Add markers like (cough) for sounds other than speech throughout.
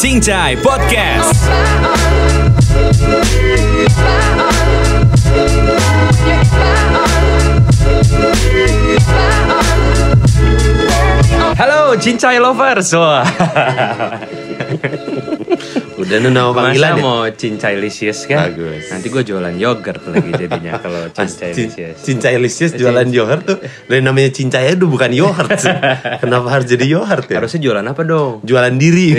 Cincai Podcast. Halo Cincai lovers. Wah. (laughs) Udah nama Masa panggilan ya? mau Cincai Licious kan? Bagus. Nanti gue jualan yogurt lagi jadinya kalau Cincai Cin- Licious. Cincai Licious jualan yogurt tuh dari namanya Cincai itu bukan yogurt sih. (laughs) Kenapa harus jadi yogurt ya? Harusnya jualan apa dong? Jualan diri.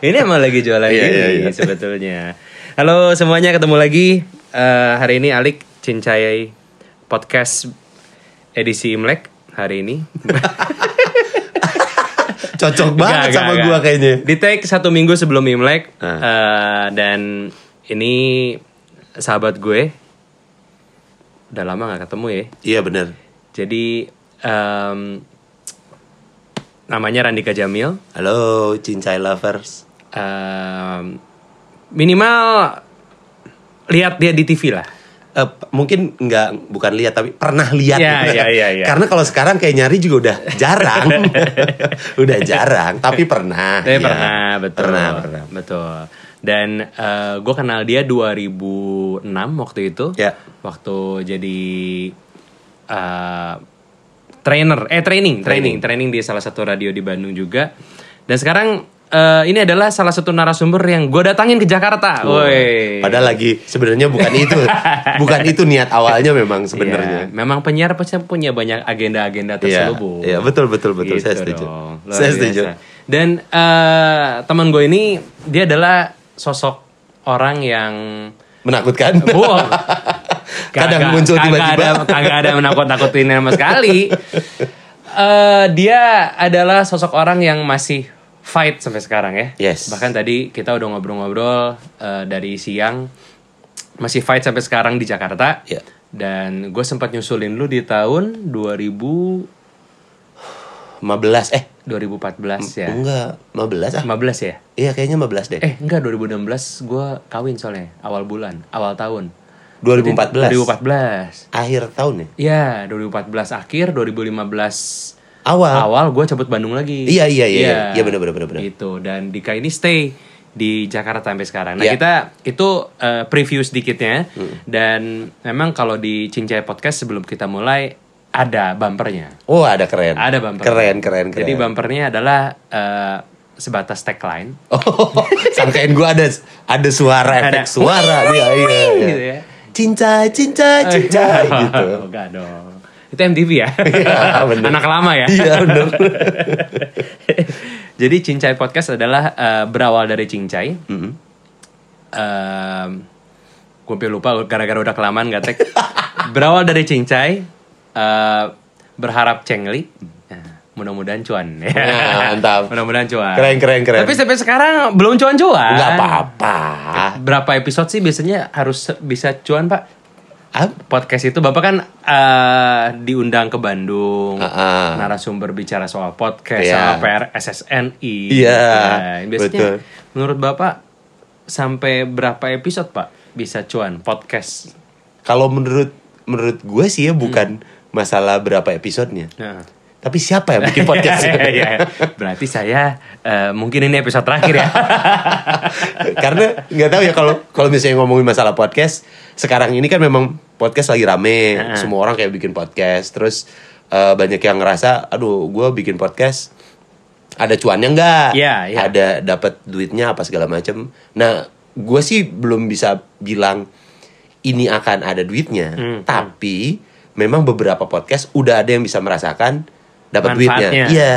Ini emang lagi jualan Iya, iya, iya. sebetulnya. Halo semuanya, ketemu lagi. Eh, hari ini Alik Cincai Podcast edisi Imlek hari ini. (laughs) Cocok banget Nggak, sama gua nggak. kayaknya. Di take satu minggu sebelum Imlek Ah. eh, dan ini sahabat gue. Udah lama gak ketemu ya. Iya bener. Jadi em, namanya Randika Jamil. Halo Cincai lovers. Em, minimal lihat dia di TV lah. Eh, mungkin nggak bukan lihat tapi pernah lihat. Iya, iya, iya, iya. Karena kalau sekarang kayak nyari juga udah jarang. (laughs) udah jarang, tapi pernah. Tapi Iya. pernah, betul. Pernah, pernah. Betul. Dan gue kenal dia 2006 waktu itu. Ya. Waktu jadi eh, trainer, eh training, training, training di salah satu radio di Bandung juga. Dan sekarang eh, ini adalah salah satu narasumber yang gue datangin ke Jakarta. Woi. Padahal lagi sebenarnya bukan itu. (laughs) bukan itu niat awalnya memang Iya, sebenarnya. memang penyiar pasti punya banyak agenda-agenda Iya, terselubung. iya betul betul betul saya Gitu setuju. dong, luar Saya setuju. Dan eh, teman gue ini dia adalah sosok orang yang Menakutkan. Wow. (laughs) Kadang muncul tiba-tiba. ada, kagak ada menakut-nakutin sama sekali. (laughs) Eh, dia adalah sosok orang yang masih fight sampai sekarang ya. Yes. Bahkan tadi kita udah ngobrol-ngobrol eh, dari siang masih fight sampai sekarang di Jakarta. Iya. Dan gue sempat nyusulin lu di tahun 2000 15 eh 2014 ya. enggak 15 ah. 15 ya? Iya kayaknya 15 deh. Eh enggak 2016 gue kawin soalnya awal bulan, awal tahun. 2014. 2014. Akhir tahun ya? Ya, 2014 akhir, 2015 Awal. awal gue cabut Bandung lagi. Iya, iya, iya. Iya, bener, bener, bener, bener. Gitu. Dan Dika ini stay di Jakarta sampai sekarang. Nah Iya. kita itu eh, preview sedikitnya. Hmm. Dan memang kalau di Cincai Podcast sebelum kita mulai ada bumpernya. Oh, ada keren. Ada bumper. Keren, keren, keren. Jadi bumpernya adalah eh, sebatas tagline. Oh, sangkain gua ada ada suara Ada. efek suara dia iya, iya. Gitu ya. Cincai, cincai, cincai gitu. (laughs) Enggak dong. Itu MTV ya? Iya, bener. Anak lama ya? Iya, bener. (laughs) Jadi Cincai Podcast adalah eh, berawal dari Cincai. Mm-mm. Em, gue sampai lupa gara-gara udah kelamaan gak tag. (laughs) berawal dari Cincai. eh, berharap Cengli. Nah, mudah-mudahan cuan. Ya. Nah, mantap. (laughs) mudah-mudahan cuan. Keren, keren, keren. Tapi sampai sekarang belum cuan-cuan. Enggak apa-apa. Berapa episode sih biasanya harus bisa cuan, Pak? Ah, podcast itu bapak kan eh, diundang ke Bandung Ah, ah. narasumber bicara soal podcast Iya. sama PR SSNI Iya, Nah, biasanya betul. menurut bapak sampai berapa episode pak bisa cuan podcast Kalau menurut menurut gue sih ya bukan masalah berapa episodenya. nah Tapi siapa yang bikin podcast? (laughs) Iya, berarti saya eh, mungkin ini episode terakhir ya (laughs) Karena nggak tahu ya kalau kalau misalnya ngomongin masalah podcast, sekarang ini kan memang podcast lagi rame, Heeh. semua orang kayak bikin podcast, terus eh, banyak yang ngerasa, aduh, gue bikin podcast ada cuannya nggak? Iya, iya. Ada dapat duitnya apa segala macam. Nah, gue sih belum bisa bilang ini akan ada duitnya, Hmm, tapi memang beberapa podcast udah ada yang bisa merasakan dapat duitnya. Iya,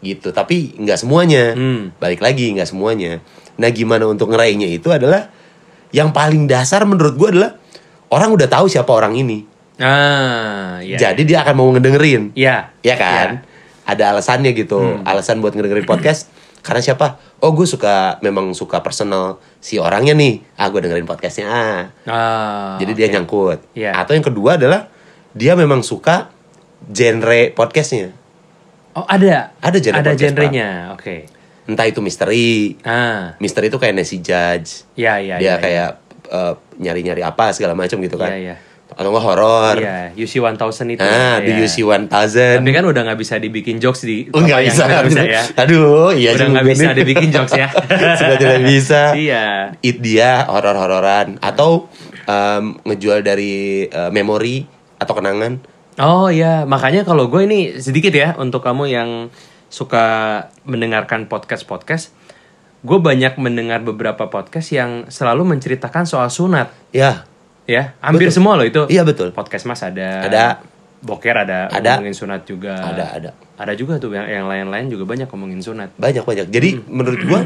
gitu. Tapi nggak semuanya. Hmm. Balik lagi nggak semuanya. Nah, gimana untuk ngeraihnya itu adalah yang paling dasar menurut gue adalah orang udah tahu siapa orang ini. ah iya Jadi dia akan mau ngedengerin. ya Ya kan? Ada alasannya gitu. Hmm. Alasan buat ngedengerin podcast karena siapa? Oh, gue suka memang suka personal si orangnya nih. Ah, gue dengerin podcastnya. Ah. Ah, Jadi dia nyangkut. Iya. Atau yang kedua adalah dia memang suka genre podcastnya. Oh ada Ada genre ada podcast, genrenya oke Entah itu misteri. ah Misteri itu kayak Nancy Judge. ya ya dia ya, kayak eh, nyari-nyari apa segala macam gitu kan. Iya, iya. atau enggak horor. Iya, UC 1000 itu. Nah, di Iya. UC 1000. Tapi kan udah nggak bisa dibikin jokes di Oh, nggak yang bisa. nggak bisa ya. (laughs) Aduh, iya udah juga nggak bisa dibikin jokes ya. (laughs) Sudah tidak bisa. iya. It dia horor-hororan atau em, ngejual dari eh, memori atau kenangan. Oh iya, makanya kalau gue ini sedikit ya untuk kamu yang suka mendengarkan podcast-podcast, gue banyak mendengar beberapa podcast yang selalu menceritakan soal sunat, Ya, ya. Hampir Betul. semua loh itu. iya betul. Podcast Mas ada. Ada. Boker ada, Ada. ngomongin sunat juga. Ada, ada. Ada juga tuh yang yang lain-lain juga banyak ngomongin sunat. Banyak banyak. Jadi Hmm. menurut gua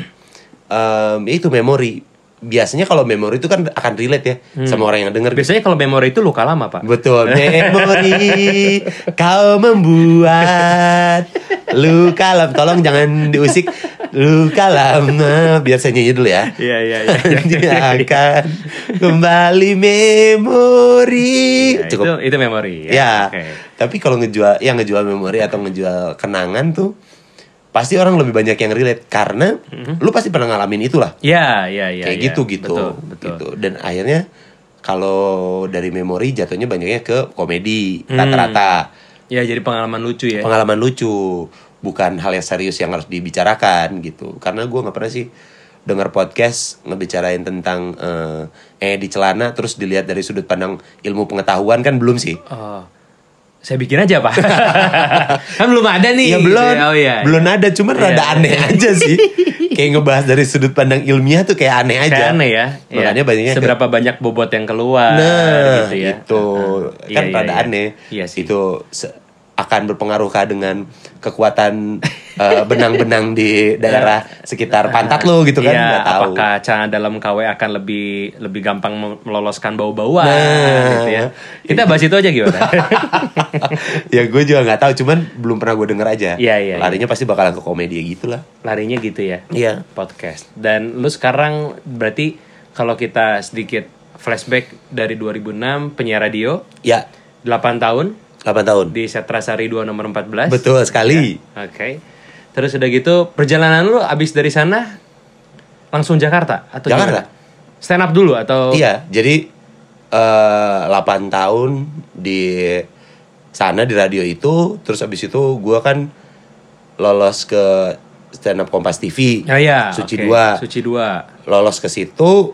em, ya itu memori. Biasanya kalau memori itu kan akan relate ya Hmm. sama orang yang denger. Biasanya kalau memori itu luka lama, Pak. Betul, memori (laughs) kau membuat luka lama. Tolong jangan diusik luka lama. Biasanya nyanyi dulu ya. Iya, iya, iya. (laughs) Akan kembali memori. Ya, Cukup. Itu itu memori ya. Ya. Oke. Tapi kalau ngejual yang ngejual memori atau ngejual kenangan tuh pasti orang lebih banyak yang relate karena lu pasti pernah ngalamin itulah. Ya, ya, ya. Kayak ya. gitu gitu. Betul, betul. Gitu. Dan akhirnya kalau dari memori jatuhnya banyaknya ke komedi Hmm. rata-rata. Ya, jadi pengalaman lucu ya. Pengalaman lucu, bukan hal yang serius yang harus dibicarakan gitu. Karena gua nggak pernah sih dengar podcast ngebicarain tentang eh, eh di celana terus dilihat dari sudut pandang ilmu pengetahuan kan belum sih. Oh. Saya bikin aja, Pak. (laughs) kan belum ada nih. Ya belum, Oh iya. belum ada, cuman Iya, rada iya. aneh aja sih. (laughs) kayak ngebahas dari sudut pandang ilmiah tuh kayak aneh aja. Kayak aneh ya. Makanya Ya. banyaknya seberapa banyak bobot yang keluar Nah, gitu ya. itu Heeh. kan Iya, rada iya, iya. aneh. Iya sih. Itu akan berpengaruh kah dengan kekuatan (laughs) eh, benang-benang di daerah sekitar pantat lo gitu kan? Iya, Nggak tahu. apakah celana dalam KW akan lebih lebih gampang mel- meloloskan bau-bauan Nah. gitu ya. Kita bahas itu aja gimana? (laughs) ya gue juga nggak tahu, cuman belum pernah gue denger aja. Iya, iya, Larinya pasti bakalan ke komedi gitu lah. Larinya gitu ya. Iya. Podcast. Dan lu sekarang berarti kalau kita sedikit flashback dari 2006 penyiar radio Ya, 8 tahun 8 tahun. di Setrasari 2 nomor 14. Betul sekali. Oke. Terus udah gitu perjalanan lu abis dari sana langsung Jakarta atau Jakarta. gimana? Stand up dulu atau Iya, jadi eh 8 tahun di sana di radio itu, terus abis itu gue kan lolos ke stand up Kompas TV. Oh iya, Suci oke. dua. Suci 2. Lolos ke situ,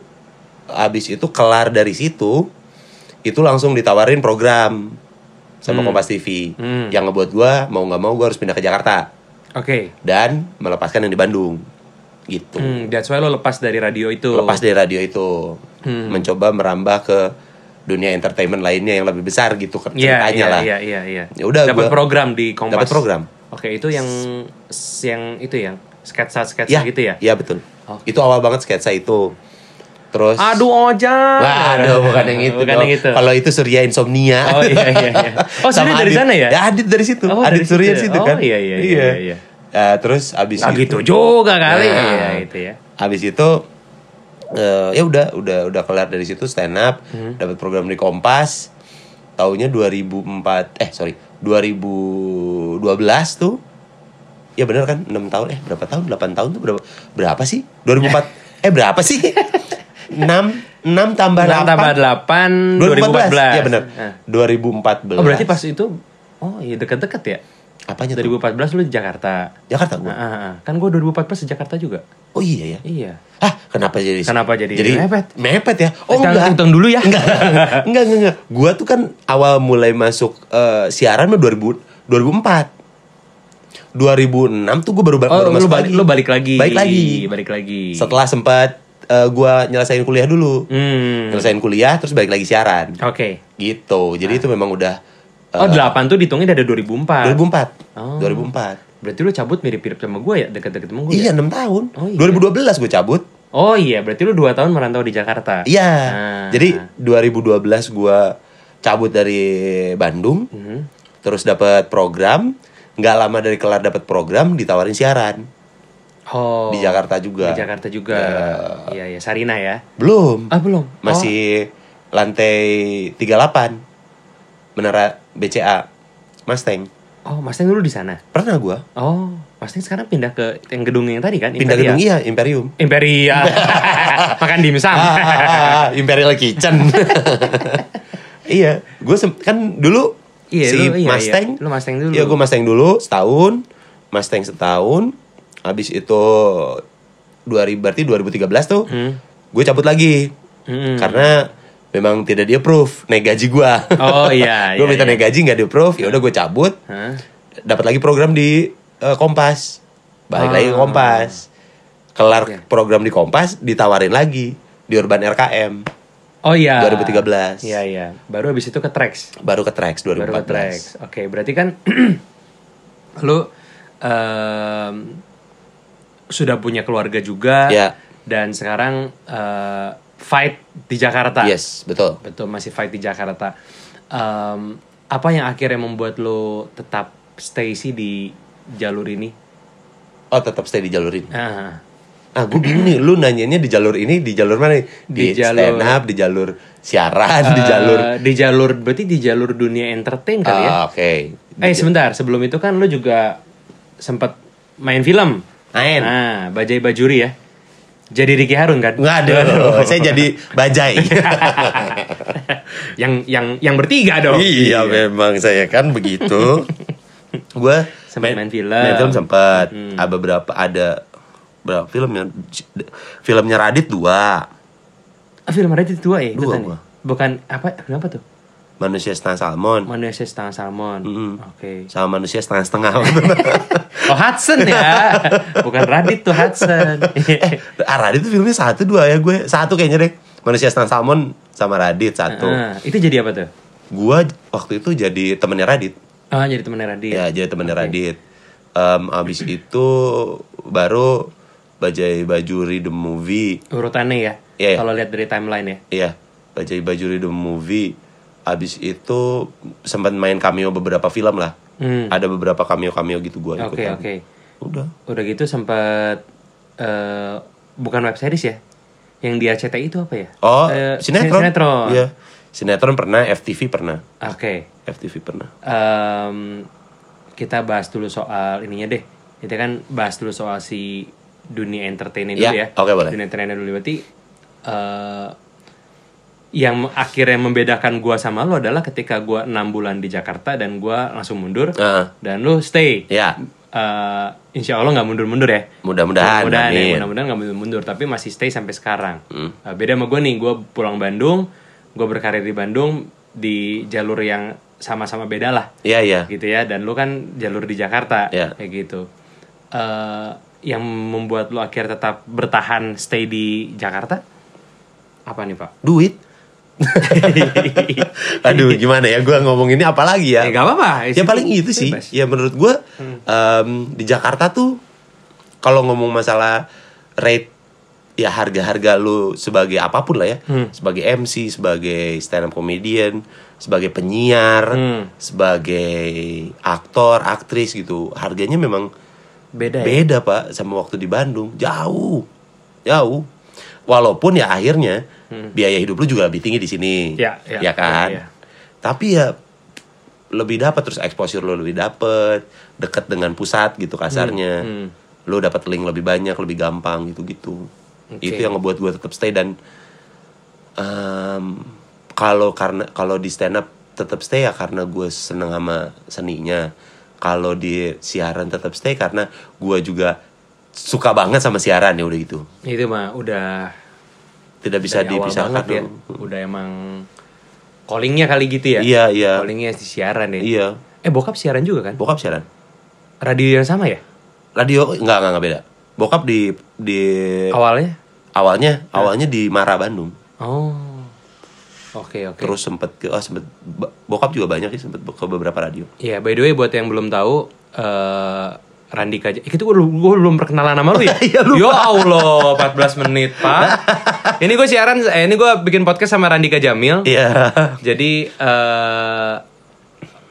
abis itu kelar dari situ, itu langsung ditawarin program sama Kompas TV. Hmm. Yang ngebuat gue mau nggak mau gue harus pindah ke Jakarta Oke. dan melepaskan yang di Bandung. Gitu. Hmm, that's why lo lepas dari radio itu. lepas dari radio itu Hmm. mencoba merambah ke dunia entertainment lainnya yang lebih besar gitu Iya, ceritanya iya, lah Iya, iya, iya. Ya udah, dapat gua- program di Kompas. dapat program Oke, itu yang yang itu yang sketsa-sketsa ya gitu ya. iya betul Oh. itu awal banget sketsa itu terus Aduh ojak. Waduh, bukan yang (laughs) itu. Bukan dong. yang itu. Kalau itu Surya Insomnia. Oh iya iya iya. (laughs) Oh, Surya dari Adit. sana ya? Ya, Adit dari situ. Oh, Adit dari Surya situ. situ Oh, kan. iya, iya, iya, iya. Eh, terus abis Nah, itu gitu juga kali. Nah. Iya, itu ya. Habis itu eh, ya udah udah udah kelar dari situ stand up, Hmm. dapat program di Kompas. Tahunnya 2004 eh sorry 2012 tuh. Ya bener kan 6 tahun eh berapa tahun 8 tahun tuh berapa berapa sih 2004 (laughs) eh berapa sih 6 6 tambah 8 Enam tambah 8 2014. 2014 Iya bener Nah. 2014 Oh, berarti pas itu Oh, iya deket-deket ya. apanya tuh 2014 lu di Jakarta. Jakarta gua ah, ah. Kan gue 2014 di Jakarta juga. oh iya ya Iya. ah kenapa jadi Kenapa jadi jadi mepet? mepet ya oh Hitung- enggak hitung dulu ya. (laughs) enggak enggak enggak, enggak. Gua tuh kan awal mulai masuk eh, siaran mah 2000 2004. 2006 tuh gue baru, Oh, baru lu masuk balik, lagi. lu balik lagi. Balik lagi. Balik lagi. Setelah sempat eh, gua nyelesain kuliah dulu. Hmm. Nyelesain kuliah terus balik lagi siaran. Oke. Gitu. Jadi itu memang udah eh, Oh, 8 tuh dihitungnya dari 2004. 2004. Oh. 2004. Berarti lu cabut mirip-mirip sama gue ya, deket-deket sama gue Iya, ya? 6 tahun. Oh, iya. 2012 gue cabut. Oh iya, berarti lu 2 tahun merantau di Jakarta. Iya. Ah. Jadi 2012 gua cabut dari Bandung. Mhm. Terus dapat program, nggak lama dari kelar dapat program ditawarin siaran Oh. di Jakarta juga. Di Jakarta juga. Iya, iya, Sarina ya. Belum. Ah, belum. Masih lantai 38. Menara BCA. Mustang. Oh, oh Mas Teng dulu di sana. Pernah gua Oh, Mas Teng sekarang pindah ke yang gedung yang tadi kan? pindah Imperia? gedung iya Imperium. Imperia. (laughs) Makan dimsum. ah, ah, ah, Imperial Kitchen. (laughs) iya, gue kan dulu Iya, si lu- iya, Mustang. iya. Lu Mustang dulu. Iya, gue Mustang dulu setahun, Mustang setahun. Habis itu 2000 berarti 2013 tuh. Hmm. Gue cabut lagi. Hmm. Karena memang tidak di approve naik gaji gue. Oh, iya, (laughs) gue iya, minta iya. naik gaji nggak di approve, ya udah gue cabut. Hah? Dapat lagi program di eh, Kompas. Balik Ah. lagi ke Kompas. Kelar Oke. program di Kompas, ditawarin lagi di Urban RKM. Oh iya. 2013. Iya iya. Baru habis itu ke Trax. Baru ke Trax 2014. Baru ke Trax. Oke, berarti kan (clears throat) lu em, sudah punya keluarga juga Iya. dan sekarang eh, fight di Jakarta. Yes, betul. Betul, masih fight di Jakarta. Em, apa yang akhirnya membuat lo tetap stay sih di jalur ini? Oh, tetap stay di jalur ini. Ah, Ah, gue bingung nih, lu nanyanya di jalur ini, di jalur mana? Di Di, jalur- stand up, di jalur siaran, di eh, jalur. di jalur berarti di jalur dunia entertain kali ya? Ah, Oke. Eh sebentar, sebelum itu kan lo juga sempat main film. Main. Nah, Bajai Bajuri ya. Jadi Ricky Harun kan? Nggak ada, (laughs) saya jadi bajai. (laughs) yang yang yang bertiga dong. iya, memang saya kan begitu. (laughs) gue Sempet main film. Main film sempat. Hmm. Ada beberapa ada berapa filmnya? Filmnya Radit dua. Ah, film Radit dua ya? Dua gua. Bukan apa? Kenapa tuh? Manusia setengah salmon. Manusia setengah salmon. Mm-mm. Oke. Sama manusia setengah setengah. (laughs) Oh Hudson ya, bukan Radit tuh Hudson. (laughs) eh, ah, Radit tuh filmnya satu dua ya gue. Satu kayaknya deh. Manusia setengah salmon sama Radit satu. Ah, itu jadi apa tuh? Gua waktu itu jadi temennya Radit. Ah, jadi temennya Radit. Ya, jadi temennya Radit. Em, abis itu baru Bajai Bajuri the movie. Urutannya ya. Iya, iya. Kalau lihat dari timeline ya. Iya, Bajai Bajuri the movie. Abis itu sempat main cameo beberapa film lah. Hmm. Ada beberapa cameo-cameo gitu gua Oke ikutan. oke. Udah. Udah gitu sempat eh bukan web series ya? Yang di RCTI itu apa ya? Oh, Eh, sinetron. Sinetron. Iya. Sinetron pernah, FTV pernah. Oke. FTV pernah. Em, kita bahas dulu soal ininya deh. Kita kan bahas dulu soal si dunia entertainment dulu Ya, ya. oke, boleh. Dunia entertainment dulu berarti eh yang akhirnya membedakan gua sama lo adalah ketika gua enam bulan di Jakarta dan gua langsung mundur Ah. dan lu stay. Ya, Eh, insya Allah nggak mundur-mundur ya. mudah-mudahan. mudah-mudahan ya, mudah-mudahan nggak mundur-mundur tapi masih stay sampai sekarang Hmm. Uh, beda sama gue nih gue pulang Bandung gue berkarir di Bandung di jalur yang sama-sama beda lah Iya, iya. gitu ya dan lu kan jalur di Jakarta Iya. kayak gitu Eh, yang membuat lu akhirnya tetap bertahan stay di Jakarta apa nih pak? Duit. (laughs) Aduh, gimana ya? Gua ngomong ini apa lagi ya? ya gak apa-apa ya paling itu sih Bebas. Hmm. ya menurut gue em, di Jakarta tuh kalau ngomong masalah rate ya harga-harga lu sebagai apa pun lah ya Hmm. sebagai MC sebagai stand up comedian sebagai penyiar Hmm. sebagai aktor aktris gitu harganya memang beda ya? beda pak sama waktu di Bandung jauh jauh walaupun ya akhirnya biaya hidup lu juga lebih tinggi di sini Hmm. Ya, ya, kan ya, ya. tapi ya lebih dapat terus exposure lu lebih dapat deket dengan pusat gitu kasarnya hmm. lu dapat link lebih banyak lebih gampang gitu gitu Oke. itu yang ngebuat gue tetap stay dan em, kalau karena kalau di stand up tetap stay ya karena gue seneng sama seninya kalau di siaran tetap stay karena gue juga suka banget sama siaran ya udah gitu itu mah udah tidak bisa dari dipisahkan ya. udah emang callingnya kali gitu ya? Iya iya. Callingnya di siaran ya? Iya. Eh bokap siaran juga kan? Bokap siaran. Radio yang sama ya? Radio enggak enggak, enggak beda. Bokap di di awalnya? Awalnya awalnya di Mara Bandung. Oh. Oke oke. Terus sempet ke oh sempet bokap juga banyak sih sempet ke beberapa radio. Iya, by the way buat yang belum tahu eh Randika J- itu gue gue belum perkenalan nama lu ya? (laughs) Iya, lupa. ya Allah, 14 menit, Pak. (laughs) ini gue siaran eh, ini gue bikin podcast sama Randika Jamil. iya Jadi eh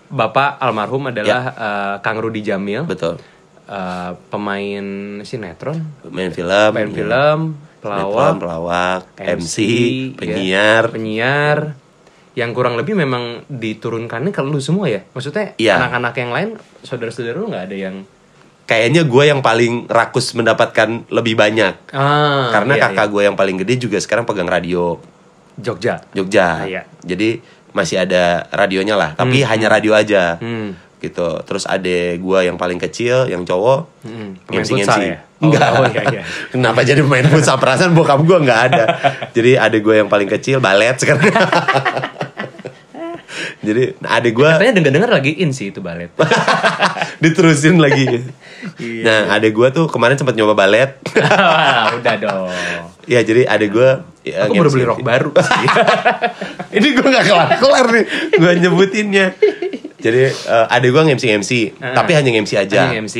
Bapak almarhum adalah eh, Kang Rudi Jamil. betul Eh, pemain sinetron, main film main iya. film, Sinetron, pelawak, pelawak MC, ya, penyiar penyiar yang kurang lebih memang diturunkannya ke lu semua ya maksudnya Iya. anak-anak yang lain saudara-saudara lu nggak ada yang kayaknya gue yang paling rakus mendapatkan lebih banyak ah karena iya, kakak gue yang paling gede juga sekarang pegang radio iya. Jogja Jogja Ah, iya. jadi masih ada radionya lah tapi hanya radio aja Hmm. gitu terus ada gua yang paling kecil yang cowok Hmm. Pemain MC futsal ya? Oh, enggak oh, iya, iya. (laughs) kenapa jadi pemain futsal perasaan bokap gua nggak ada (laughs) jadi ada gua yang paling kecil balet sekarang (laughs) jadi ada gua Katanya denger-denger lagi in sih itu balet. (laughs) diterusin lagi Iya. nah ada gua tuh kemarin sempat nyoba balet Wah, udah dong. ya jadi ada gua ya, Aku baru beli rok baru sih. (laughs) ini gue gak kelar-kelar nih gue nyebutinnya jadi eh, ada gue nge-MC MC Ah. tapi hanya nge-MC aja Ini MC.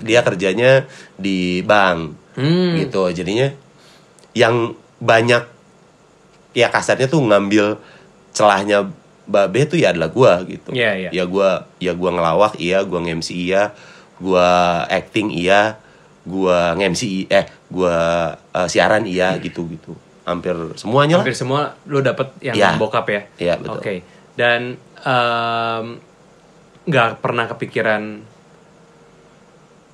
dia kerjanya di bank Hmm. gitu jadinya yang banyak ya kasarnya tuh ngambil celahnya babe tuh ya adalah gue gitu Iya, iya. ya gue ya gua ngelawak iya gue nge-MC iya gue acting iya gue nge-MC i- eh gue eh, siaran iya gitu gitu hampir semuanya lah Hampir semua lu dapet yang Iya. bokap ya? Iya, betul. Oke. Dan em, nggak pernah kepikiran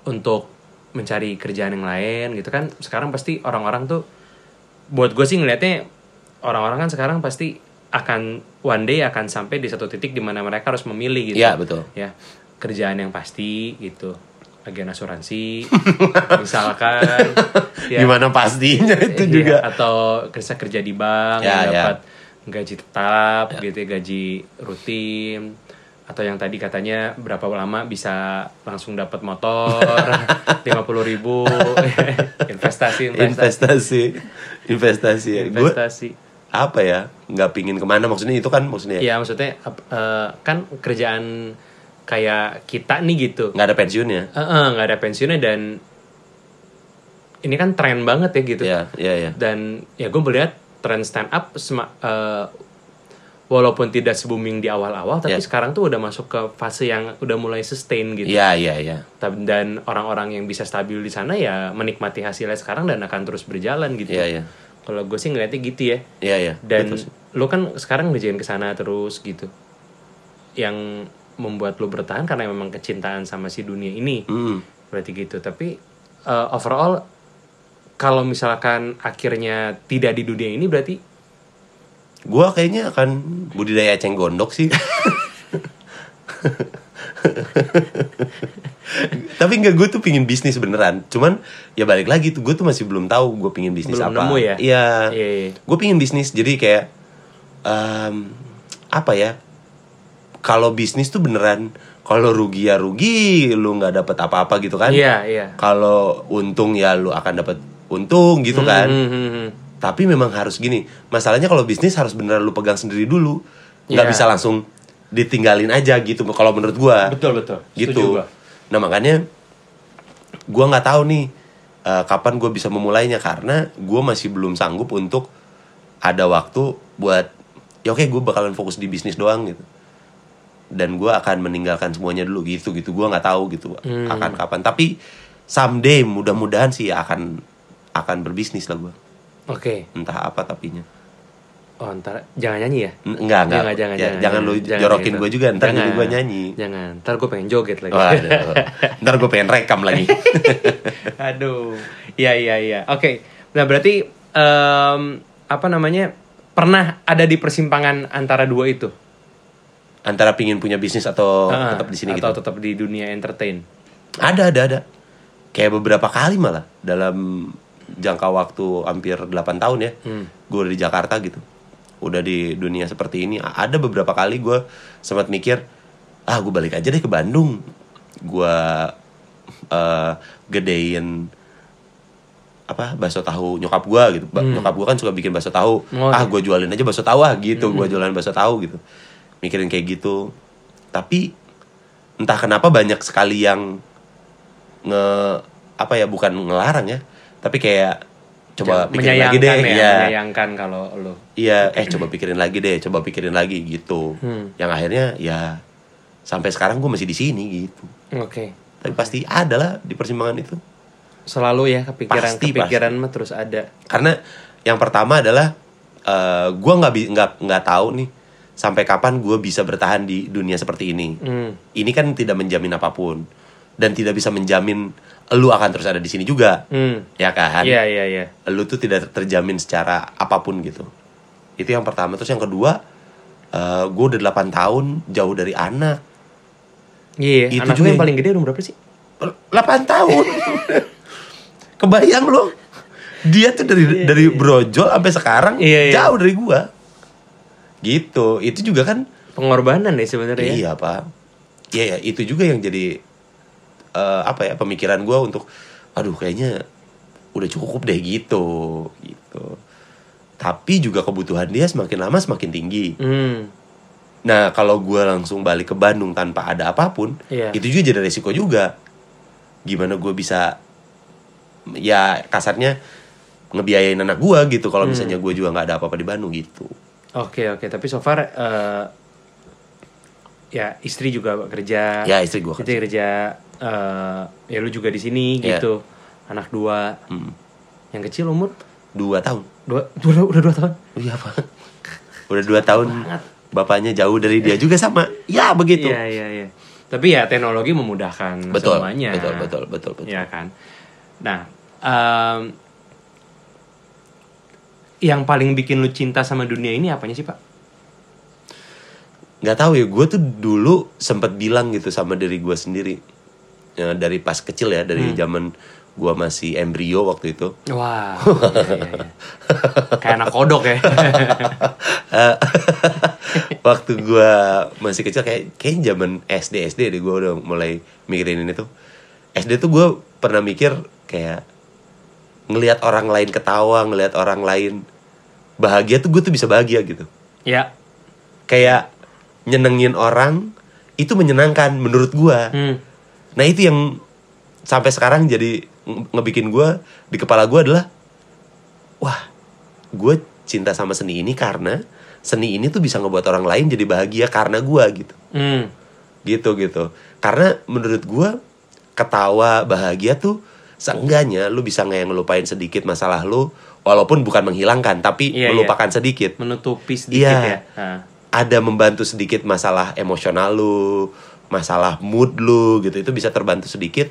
untuk mencari kerjaan yang lain gitu kan? Sekarang pasti orang-orang tuh buat gue sih ngelihatnya orang-orang kan sekarang pasti akan one day akan sampai di satu titik di mana mereka harus memilih gitu. Iya, betul. Ya, kerjaan yang pasti gitu. Agen asuransi (laughs) misalkan ya. Gimana pastinya itu Iya, juga. atau kerja kerja di bank Ya, yang ya. dapat gaji tetap gitu ya, gaji rutin atau yang tadi katanya berapa lama bisa langsung dapat motor (laughs) lima puluh ribu (laughs) investasi investasi investasi investasi ya. Investasi apa ya nggak pingin ke mana maksudnya itu kan maksudnya. Ya maksudnya eh, kan kerjaan kayak kita nih gitu. Nggak ada pensiunnya? Eh, eh, nggak ada pensiunnya dan ini kan tren banget ya gitu. Ya ya ya dan ya gue melihat tren stand up sema- eh, walaupun tidak se-booming di awal-awal tapi Ya. sekarang tuh udah masuk ke fase yang udah mulai sustain gitu. Ya ya ya Tab- dan orang-orang yang bisa stabil di sana ya menikmati hasilnya sekarang dan akan terus berjalan gitu. Ya ya kalau gue sih ngeliatnya gitu ya. Ya ya dan Betul lo kan sekarang ngerjain ke sana terus gitu. Yang membuat lo bertahan karena memang kecintaan sama si dunia ini. Hmm. berarti gitu. Tapi uh, overall kalau misalkan akhirnya tidak di dunia ini berarti Gua kayaknya akan budidaya eceng gondok sih. (laughs) (laughs) Tapi enggak gue tuh pingin bisnis beneran. Cuman ya balik lagi tuh gue tuh masih belum tahu gue pingin bisnis Belum apa. nemu ya? Iya. Iya, iya. Gue pingin bisnis jadi kayak em, apa ya? Kalau bisnis tuh beneran kalau rugi ya rugi, lu nggak dapet apa-apa gitu kan? iya iya Kalau untung ya lu akan dapet untung gitu kan? Hmm, hmm, hmm. Tapi memang harus gini. Masalahnya kalau bisnis harus beneran lu pegang sendiri dulu. Nggak Iya. bisa langsung ditinggalin aja gitu kalau menurut gua. betul betul Setuju Gitu. gua. Nah, makanya gua nggak tahu nih eh, kapan gua bisa memulainya karena gua masih belum sanggup untuk ada waktu buat ya oke gue bakalan fokus di bisnis doang gitu. Dan gua akan meninggalkan semuanya dulu gitu gitu. Gua nggak tahu gitu Hmm. akan kapan. Tapi someday mudah-mudahan sih akan akan berbisnis lah gua oke entah apa tapinya oh ntar jangan nyanyi ya? Enggak enggak Jangan, jangan, Ya, jangan, jangan lu jangan jorokin gue juga ntar Jangan. gue nyanyi. Jangan ntar gue pengen joget lagi. Waduh. (laughs) ntar gue pengen rekam lagi. (laughs) Aduh. Iya iya iya. Oke. Nah berarti em, apa namanya pernah ada di persimpangan antara dua itu? Antara pingin punya bisnis atau Ah, tetap di sini atau gitu? tetap di dunia entertain? Ada ada ada. Kayak beberapa kali malah dalam jangka waktu hampir 8 tahun ya Hmm. gue di Jakarta gitu udah di dunia seperti ini ada beberapa kali gue sempat mikir ah gue balik aja deh ke Bandung gue eh, gedein apa bakso tahu nyokap gue gitu Ba- nyokap gue kan suka bikin bakso tahu Hmm. Oh, ah iya. Hmm. gue jualin aja bakso tahu ah gitu gue jualan bakso tahu gitu mikirin kayak gitu tapi entah kenapa banyak sekali yang nge apa ya bukan ngelarang ya tapi kayak coba pikirin lagi deh ya, iya. menyayangkan kalau lo iya eh coba pikirin lagi deh coba pikirin lagi gitu. Hmm. yang akhirnya ya sampai sekarang gue masih di sini gitu. Oke. Tapi pasti ada lah di persimpangan itu. Selalu ya kepikiran Pasti, kepikiran mah terus ada. Karena yang pertama adalah eh gue nggak nggak nggak tahu nih sampai kapan gue bisa bertahan di dunia seperti ini. Hmm. ini kan tidak menjamin apa pun. Dan tidak bisa menjamin lu akan terus ada di sini juga. Hmm. ya kan? Iya iya iya. Lu tuh tidak terjamin secara apa pun gitu. Itu yang pertama. Terus yang kedua eh gue udah 8 tahun jauh dari anak. Iya, Itu anak juga lu yang paling gede umur berapa sih? 8 tahun. (laughs) Kebayang lo dia tuh dari dari brojol sampai sekarang Iya, iya. jauh dari gua. Gitu. Itu juga kan Pengorbanan ya sebenarnya. ya. iya pak. Iya ya, itu juga yang jadi eh, apa ya pemikiran gua untuk aduh kayaknya udah cukup deh gitu gitu tapi juga kebutuhan dia semakin lama semakin tinggi Hmm. Nah kalau gue langsung balik ke Bandung tanpa ada apa pun, Iya. itu juga jadi resiko juga. Gimana gue bisa, ya kasarnya ngebiayain anak gue gitu. Hmm. Kalau misalnya gue juga nggak ada apa-apa di Bandung gitu. Oke oke, tapi so far eh, ya istri juga kerja. Ya istri gue Istri kerja. Eh, ya lu juga di sini Iya. gitu. Anak dua. Hmm. Yang kecil umur dua tahun. dua, dua udah dua tahun. Iya apa? Udah dua tahun. Bapaknya jauh dari dia juga sama. Ya begitu. Iya iya iya. Tapi ya teknologi memudahkan Betul, semuanya. betul, betul, betul, betul. Iya kan. Nah, em, yang paling bikin lu cinta sama dunia ini apanya sih pak? nggak tahu ya gue tuh dulu sempat bilang gitu sama diri gue sendiri Ya, dari pas kecil ya dari Hmm. zaman gue masih embrio waktu itu Wah, (laughs) iya, iya, iya. kayak anak kodok ya. (laughs) Waktu gue masih kecil kayak kayak zaman SD SD deh gue udah mulai mikirin ini tuh SD tuh gue pernah mikir kayak ngelihat orang lain ketawa ngelihat orang lain bahagia tuh gue tuh bisa bahagia gitu ya. kayak nyenengin orang itu menyenangkan menurut gue Hmm. Nah itu yang sampai sekarang jadi nge- ngebikin gue di kepala gue adalah wah gue cinta sama seni ini karena seni ini tuh bisa ngebuat orang lain jadi bahagia karena gue gitu Hmm. gitu gitu karena menurut gue ketawa bahagia tuh seenggaknya lu bisa nggak ngelupain sedikit masalah lu walaupun bukan menghilangkan tapi Iya, melupakan sedikit Menutupi sedikit Iya. ya. Nah. ada membantu sedikit masalah emosional lu masalah mood lu gitu itu bisa terbantu sedikit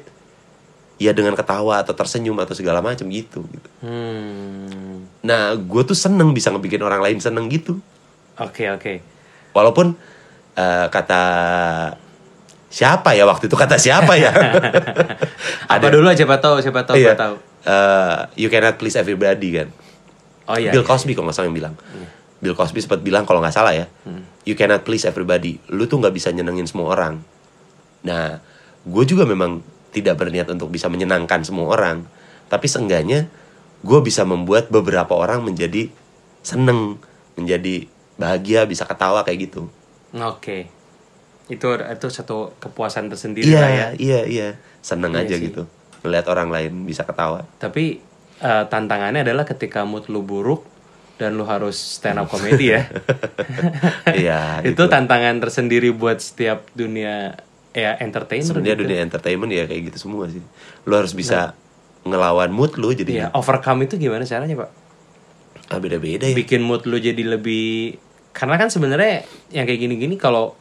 ya dengan ketawa atau tersenyum atau segala macam gitu, gitu. Hmm. nah gue tuh seneng bisa ngebikin orang lain seneng gitu Oke oke. walaupun eh, kata siapa ya waktu itu kata siapa ya (laughs) Apa dulu siapa tahu siapa tahu iya, tahu. eh, you cannot please everybody kan Oh iya. Bill iya. Cosby kalau nggak salah yang bilang. Bill Cosby sempat bilang kalau nggak salah ya, you cannot please everybody. Lu tuh nggak bisa nyenengin semua orang. Nah, gue juga memang tidak berniat untuk bisa menyenangkan semua orang, tapi seenggaknya gue bisa membuat beberapa orang menjadi seneng, menjadi bahagia, bisa ketawa kayak gitu. Oke. Itu itu satu kepuasan tersendiri lah ya. Iya, iya, seneng Iya aja sih. gitu, melihat orang lain bisa ketawa. Tapi eh, tantangannya adalah ketika mood lu buruk dan lu harus stand up comedy ya. (laughs) Iya, (laughs) itu tantangan tersendiri buat setiap dunia ya entertainer Sebenarnya gitu. dunia entertainment ya kayak gitu semua sih. Lu harus bisa ngelawan mood lu jadi Iya, overcome itu gimana caranya, Pak? ah, beda-beda ya. Bikin mood lu jadi lebih karena kan sebenarnya yang kayak gini-gini kalau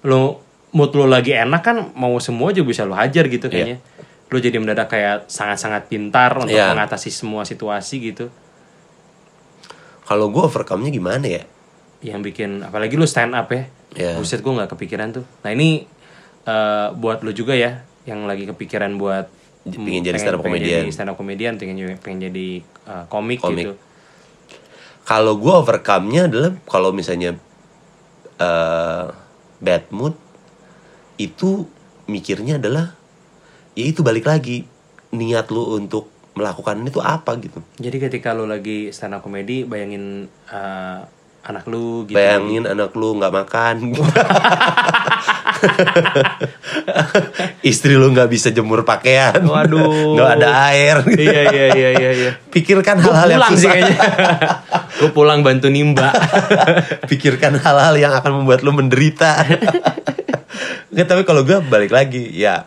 lu mood lu lagi enak kan mau semua juga bisa lu hajar gitu kayaknya. Lu jadi mendadak kayak sangat-sangat pintar untuk Iya. mengatasi semua situasi gitu. Kalau gue overcome-nya gimana ya? Yang bikin apalagi lu stand up ya. Iya. Buset gue nggak kepikiran tuh. Nah, ini eh, buat lu juga ya yang lagi kepikiran buat J- pingin jadi stand up comedian. jadi stand up comedian, pengen jadi, pengen jadi eh, komik, Komik. gitu. Kalau gue overcome-nya adalah kalau misalnya eh bad mood itu mikirnya adalah ya itu balik lagi niat lu untuk melakukan itu apa gitu. Jadi ketika lu lagi stand up comedy, bayangin eh, anak lu gitu. Bayangin anak lu nggak makan, (laughs) istri lu nggak bisa jemur pakaian, Waduh. nggak ada air. iya iya iya iya iya. Pikirkan hal-hal yang sih susah. kayaknya. (laughs) Gue pulang bantu nimba. (laughs) pikirkan hal-hal yang akan membuat lu menderita. Nggak, tapi kalau gue balik lagi, ya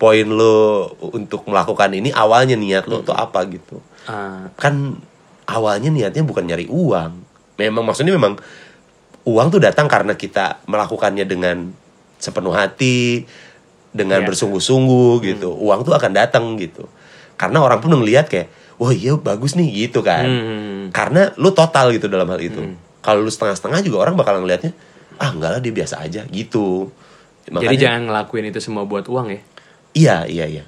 poin lu untuk melakukan ini awalnya niat lu tuh apa gitu. Ah, Kan awalnya niatnya bukan nyari uang. Memang maksudnya memang uang tuh datang karena kita melakukannya dengan sepenuh hati, dengan Iya. bersungguh-sungguh gitu. Uang tuh akan datang gitu. Karena orang pun ngelihat kayak, wah iya bagus nih gitu kan Hmm. karena lu total gitu dalam hal itu kalau lu setengah-setengah juga orang bakal ngelihatnya ah enggak lah dia biasa aja gitu Jadi Makanya- jangan ngelakuin itu semua buat uang ya. Iya iya iya.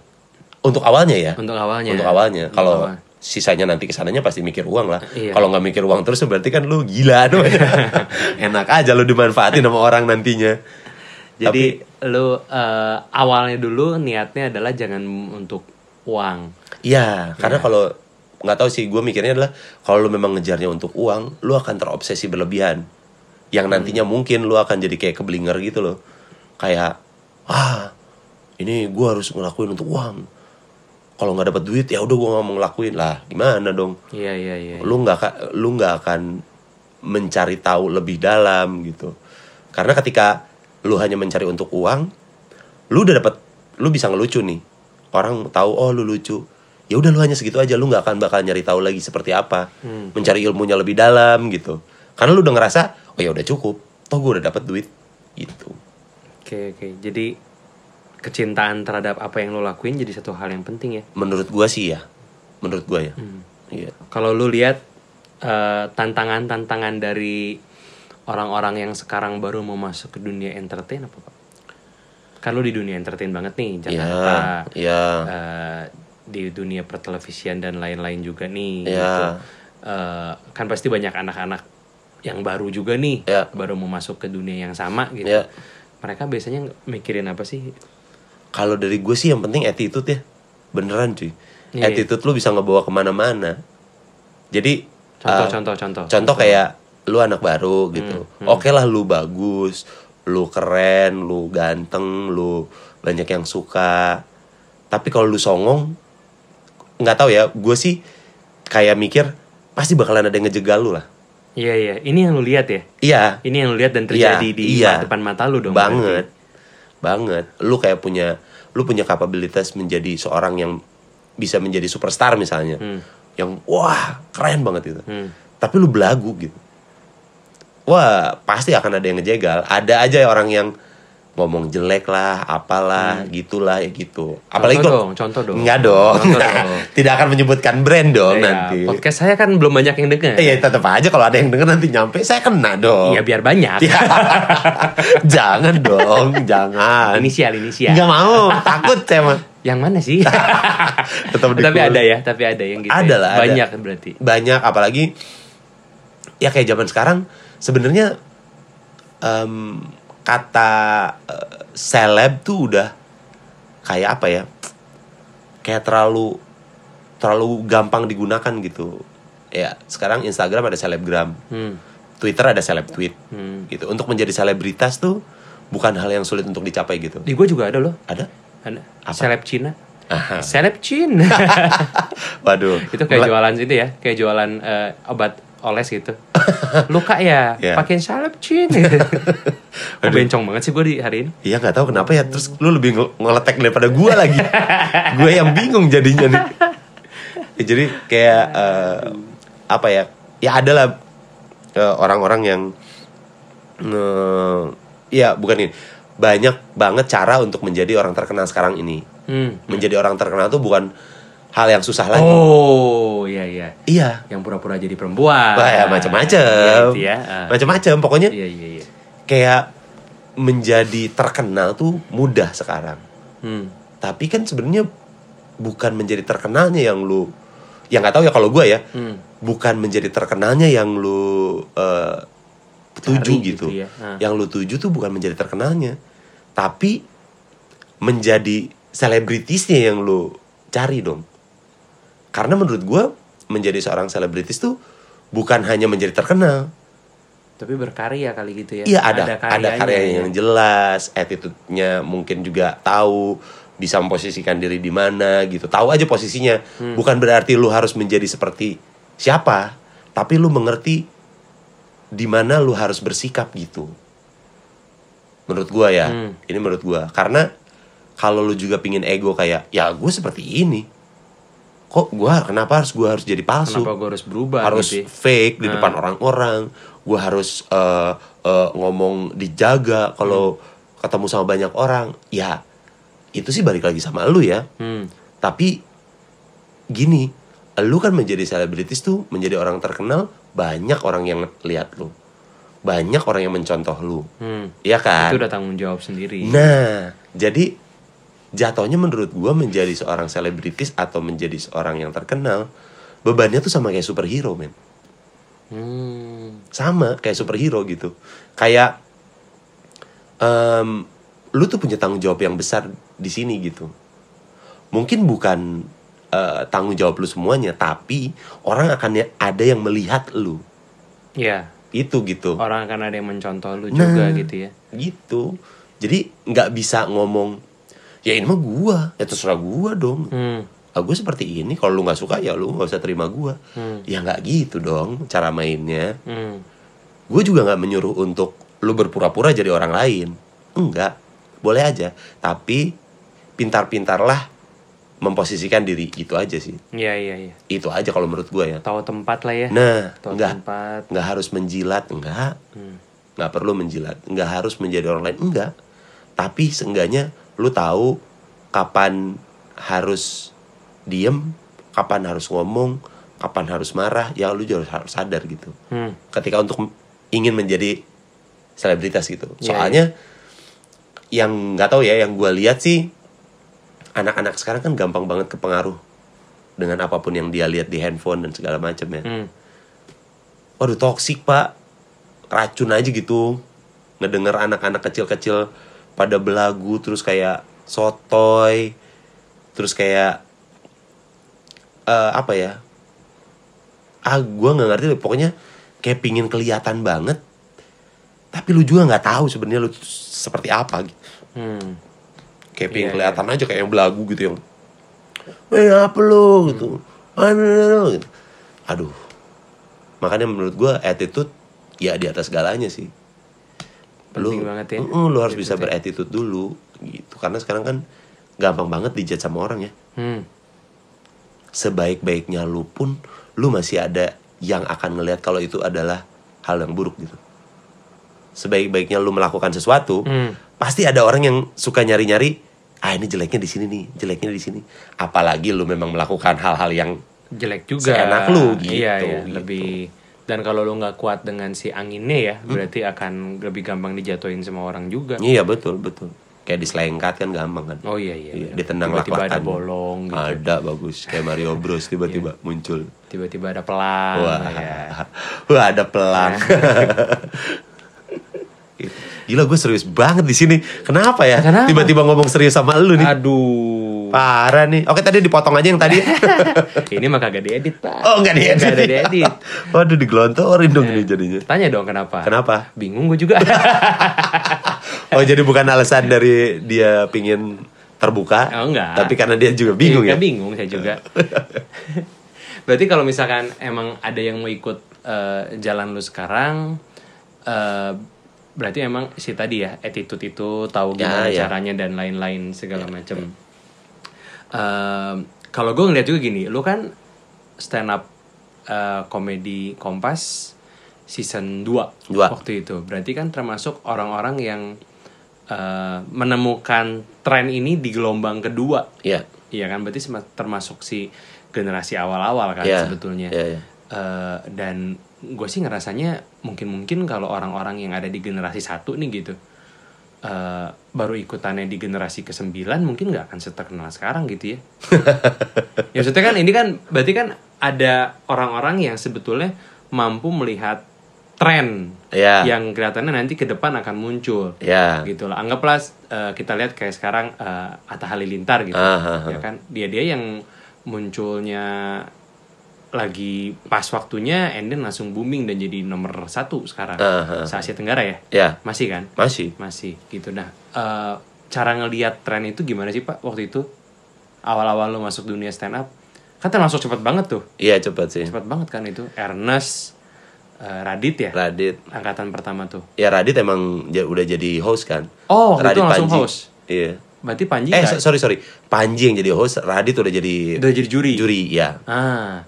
Untuk awalnya ya? Untuk awalnya. untuk awalnya. Untuk kalau awal. sisanya nanti ke sananya pasti mikir uang lah. Iya. kalau nggak mikir uang terus berarti kan lu gila (laughs) doang enak aja lu dimanfaatin sama orang nantinya. Jadi lu eh, awalnya dulu niatnya adalah jangan untuk uang. Iya, karena kalau nggak tahu sih, gue mikirnya adalah kalau lu memang ngejarnya untuk uang, lu akan terobsesi berlebihan, yang nantinya mungkin lu akan jadi kayak keblinger gitu loh, kayak ah ini gue harus ngelakuin untuk uang. Kalau nggak dapat duit ya udah gue nggak mau ngelakuin lah, gimana dong? Iya iya iya. Lu nggak lu nggak akan mencari tahu lebih dalam gitu, karena ketika lu hanya mencari untuk uang, lu udah dapat, lu bisa ngelucu nih, orang tahu oh lu lucu, ya udah lu hanya segitu aja, lu nggak akan bakal nyari tahu lagi seperti apa, mencari ilmunya lebih dalam gitu, karena lu udah ngerasa oh ya udah cukup, toh gue udah dapat duit gitu. Oke oke. Jadi kecintaan terhadap apa yang lo lakuin jadi satu hal yang penting ya. Menurut gua sih ya, menurut gua ya, iya. Kalau lu lihat eh, tantangan-tantangan dari orang-orang yang sekarang baru mau masuk ke dunia entertain apa pak? Kan lu di dunia entertain banget nih, Iya, Jakarta, iya. eh, di dunia pertelevisian dan lain-lain juga nih. Iya. gitu. Eh, kan pasti banyak anak-anak yang baru juga nih, Iya. baru mau masuk ke dunia yang sama gitu. Iya. Mereka biasanya mikirin apa sih? Kalau dari gue sih yang penting attitude ya, beneran cuy. Iya. Attitude lu bisa ngebawa ke mana-mana. Jadi Contoh, uh, contoh, contoh. Contoh kayak lu anak baru gitu. Hmm, Oke lah lu bagus, lu keren, lu ganteng, lu banyak yang suka. Tapi kalau lu songong, nggak tahu ya. Gue sih kayak mikir pasti bakalan ada yang ngejegal lu lah. Iya iya, ini yang lu lihat ya. Iya. Ini yang lu lihat dan terjadi Iya, di iya. depan mata lu dong. banget berarti. Banget. Lu kayak punya lu punya kapabilitas menjadi seorang yang bisa menjadi superstar misalnya. Hmm. yang wah keren banget itu Hmm. tapi lu belagu gitu. Wah pasti akan ada yang ngejegal. Ada aja orang yang ngomong jelek lah apalah gitulah ya gitu apalagi Hmm. Contoh dong, contoh dong. enggak dong Contoh dong. (laughs) tidak akan menyebutkan brand dong Iya, nanti podcast saya kan belum banyak yang dengar. Iya tetap aja kalau ada yang denger nanti nyampe saya kena dong. Iya biar banyak. Ya. (laughs) jangan dong, jangan. Inisial inisial. Nggak mau, takut saya mah. Yang mana sih? (laughs) Tetap tapi ada ya, tapi ada yang gitu. Ada ya. lah, ada. Banyak berarti. Banyak, apalagi ya kayak zaman sekarang sebenarnya em, kata eh, seleb tuh udah kayak apa ya? Kayak terlalu terlalu gampang digunakan gitu. Ya sekarang Instagram ada selebgram, Hmm. Twitter ada seleb tweet, Hmm. gitu. Untuk menjadi selebritas tuh bukan hal yang sulit untuk dicapai gitu. Di gue juga ada loh. Ada? Ada. Apa? Seleb Cina. Aha. Seleb Cina. (laughs) Waduh. itu kayak jualan itu ya, kayak jualan eh, obat oles gitu. (laughs) Luka ya, Iya. pakai Seleb Cina. (laughs) Kok bencong banget sih gue di hari ini. Iya nggak tahu kenapa ya terus lu lebih nge- ngeletek daripada gua lagi. (laughs) gue yang bingung jadinya nih. Ya, jadi kayak eh, apa ya? Ya adalah eh, orang-orang yang eh, ya bukan ini banyak banget cara untuk menjadi orang terkenal sekarang ini. Hmm. Menjadi orang terkenal tuh bukan hal yang susah lagi. Oh, iya iya. Iya. Yang pura-pura jadi perempuan. Wah, ya macam-macam. Iya, itu ya. Ah. Macam-macam pokoknya Iya iya iya. kayak menjadi terkenal tuh mudah sekarang. Hmm. Tapi kan sebenarnya bukan menjadi terkenalnya yang lu yang nggak tahu ya kalau gue ya, Hmm. bukan menjadi terkenalnya yang lu eh, tuju Cari gitu. gitu ya. Ah. Yang lu tuju tuh bukan menjadi terkenalnya, tapi menjadi selebritisnya yang lu cari dong. Karena menurut gue menjadi seorang selebritis tuh bukan hanya menjadi terkenal, Tapi berkarya kali gitu ya. Iya ada ada, karyanya karya ya. yang jelas, attitude-nya mungkin juga tahu bisa memposisikan diri di mana gitu. Tahu aja posisinya. Hmm. Bukan berarti lu harus menjadi seperti siapa, tapi lu mengerti di mana lu harus bersikap gitu. Menurut gua ya, Hmm. ini menurut gua. Karena kalau lu juga pingin ego kayak ya gue seperti ini. Kok gua kenapa harus gua harus jadi palsu? Kenapa gue harus berubah harus gitu ya? fake di Nah. depan orang-orang gue harus eh, eh, ngomong dijaga kalau Hmm. ketemu sama banyak orang ya itu sih balik lagi sama lu ya Hmm. tapi gini lu kan menjadi selebritis tuh menjadi orang terkenal banyak orang yang lihat lu banyak orang yang mencontoh lu. Hmm. Iya kan? Itu udah tanggung jawab sendiri. Nah, jadi jatuhnya menurut gua menjadi seorang selebritis atau menjadi seorang yang terkenal, bebannya tuh sama kayak superhero, men. Hmm. Sama kayak superhero gitu. Kayak em, lu tuh punya tanggung jawab yang besar di sini gitu. Mungkin bukan eh, tanggung jawab lu semuanya, tapi orang akan ya- ada yang melihat lu. Ya, Itu gitu. orang akan ada yang mencontoh lu Nah. juga gitu ya. gitu jadi nggak bisa ngomong ya ini mah gua ya terserah gua dong Hmm. ah, gue seperti ini kalau lu nggak suka ya lu nggak usah terima gua Hmm. ya nggak gitu dong cara mainnya Hmm. gue juga nggak menyuruh untuk lu berpura-pura jadi orang lain enggak boleh aja tapi pintar-pintarlah memposisikan diri itu aja sih Iya, iya, iya. itu aja kalau menurut gua ya Tahu tempat lah ya. nah Tahu nggak tempat. nggak harus menjilat enggak Hmm. nggak perlu menjilat nggak harus menjadi orang lain enggak tapi seenggaknya lu tahu kapan harus diem kapan harus ngomong kapan harus marah ya lu juga harus sadar gitu. Hmm. ketika untuk ingin menjadi selebritas gitu. Iya, soalnya yang nggak tahu ya yang gue lihat sih anak-anak sekarang kan gampang banget kepengaruh dengan apa pun yang dia lihat di handphone dan segala macam ya. Hmm. waduh toksik pak. Racun aja gitu. Ngedenger anak-anak kecil-kecil pada belagu terus kayak sotoy terus kayak eh apa ya ah gue nggak ngerti deh. pokoknya kayak pingin kelihatan banget tapi lu juga nggak tahu sebenarnya lu seperti apa gitu. Hmm. kayak pingin Iya, kelihatan aja kayak yang belagu gitu yang eh apa lu gitu Aduh, gitu. aduh makanya menurut gua attitude ya di atas segalanya sih Penting banget ya. Mm, lu harus bisa beretitude dulu gitu karena sekarang kan gampang banget dijat sama orang ya Hmm. sebaik-baiknya lu pun lu masih ada yang akan ngelihat kalau itu adalah hal yang buruk gitu sebaik-baiknya lu melakukan sesuatu Hmm. pasti ada orang yang suka nyari-nyari ah ini jeleknya di sini nih jeleknya di sini apalagi lu memang melakukan hal-hal yang jelek juga. Seenak lu, gitu, Iya, iya. gitu. Lebih dan kalau lu nggak kuat dengan si anginnya ya, Hmm. berarti akan lebih gampang dijatuhin sama orang juga. iya betul betul kayak diselengkat kan gampang kan Oh iya iya. Iya, ditendang Tiba-tiba ada bolong gitu. Iya. ada bagus kayak Mario Bros tiba-tiba (laughs) muncul Tiba-tiba ada pelang. wah ya. (laughs) wah ada pelang (laughs) Gila gue serius banget di sini. Kenapa ya? Tiba-tiba ngomong serius sama lu nih. Aduh. Parah nih. Oke tadi dipotong aja yang tadi. (laughs) Ini mah kagak diedit, Pak. oh enggak diedit. Nggak ada diedit. (laughs) Waduh digelontorin dong ini jadinya. Tanya dong kenapa? Kenapa? Bingung gue juga. (laughs) Oh jadi bukan alasan dari dia pingin terbuka. Oh, enggak. Tapi karena dia juga bingung Iya, ya. bingung saya juga. Berarti kalau misalkan emang ada yang mau ikut eh, jalan lu sekarang, eh, berarti emang si tadi ya attitude itu tahu Ya, gimana ya. caranya dan lain-lain segala macam. Eh, kalau gue ngeliat juga gini, lu kan stand up eh, komedi Kompas season 2 Dua. waktu itu. Berarti kan termasuk orang-orang yang eh, menemukan tren ini di gelombang kedua. Iya. Iya kan berarti termasuk si generasi awal-awal kan Iya, sebetulnya. iya, iya. Eh, dan gue sih ngerasanya mungkin-mungkin kalau orang-orang yang ada di generasi satu nih gitu eh, baru ikutannya di generasi ke-9 mungkin nggak akan seterkenal sekarang gitu ya. (laughs) ya maksudnya kan ini kan berarti kan ada orang-orang yang sebetulnya mampu melihat tren Iya. yang kelihatannya nanti ke depan akan muncul Iya. gitu lah anggaplah eh, kita lihat kayak sekarang eh, Atta Halilintar gitu Ah, ah, ya kan dia dia yang munculnya lagi pas waktunya and then langsung booming dan jadi nomor satu sekarang Ah, ah, se Asia Tenggara ya Iya. masih kan Masih. masih gitu nah eh, cara ngelihat tren itu gimana sih pak waktu itu awal-awal lo masuk dunia stand up kan termasuk cepet banget tuh Iya cepat sih. cepet banget kan itu Ernest eh, Radit ya Radit. angkatan pertama tuh Ya Radit emang udah jadi host kan. Oh, waktu itu langsung Panji. host? Iya. berarti Panji Eh so- sorry sorry. Panji yang jadi host, Radit udah jadi udah jadi juri juri ya. Ah,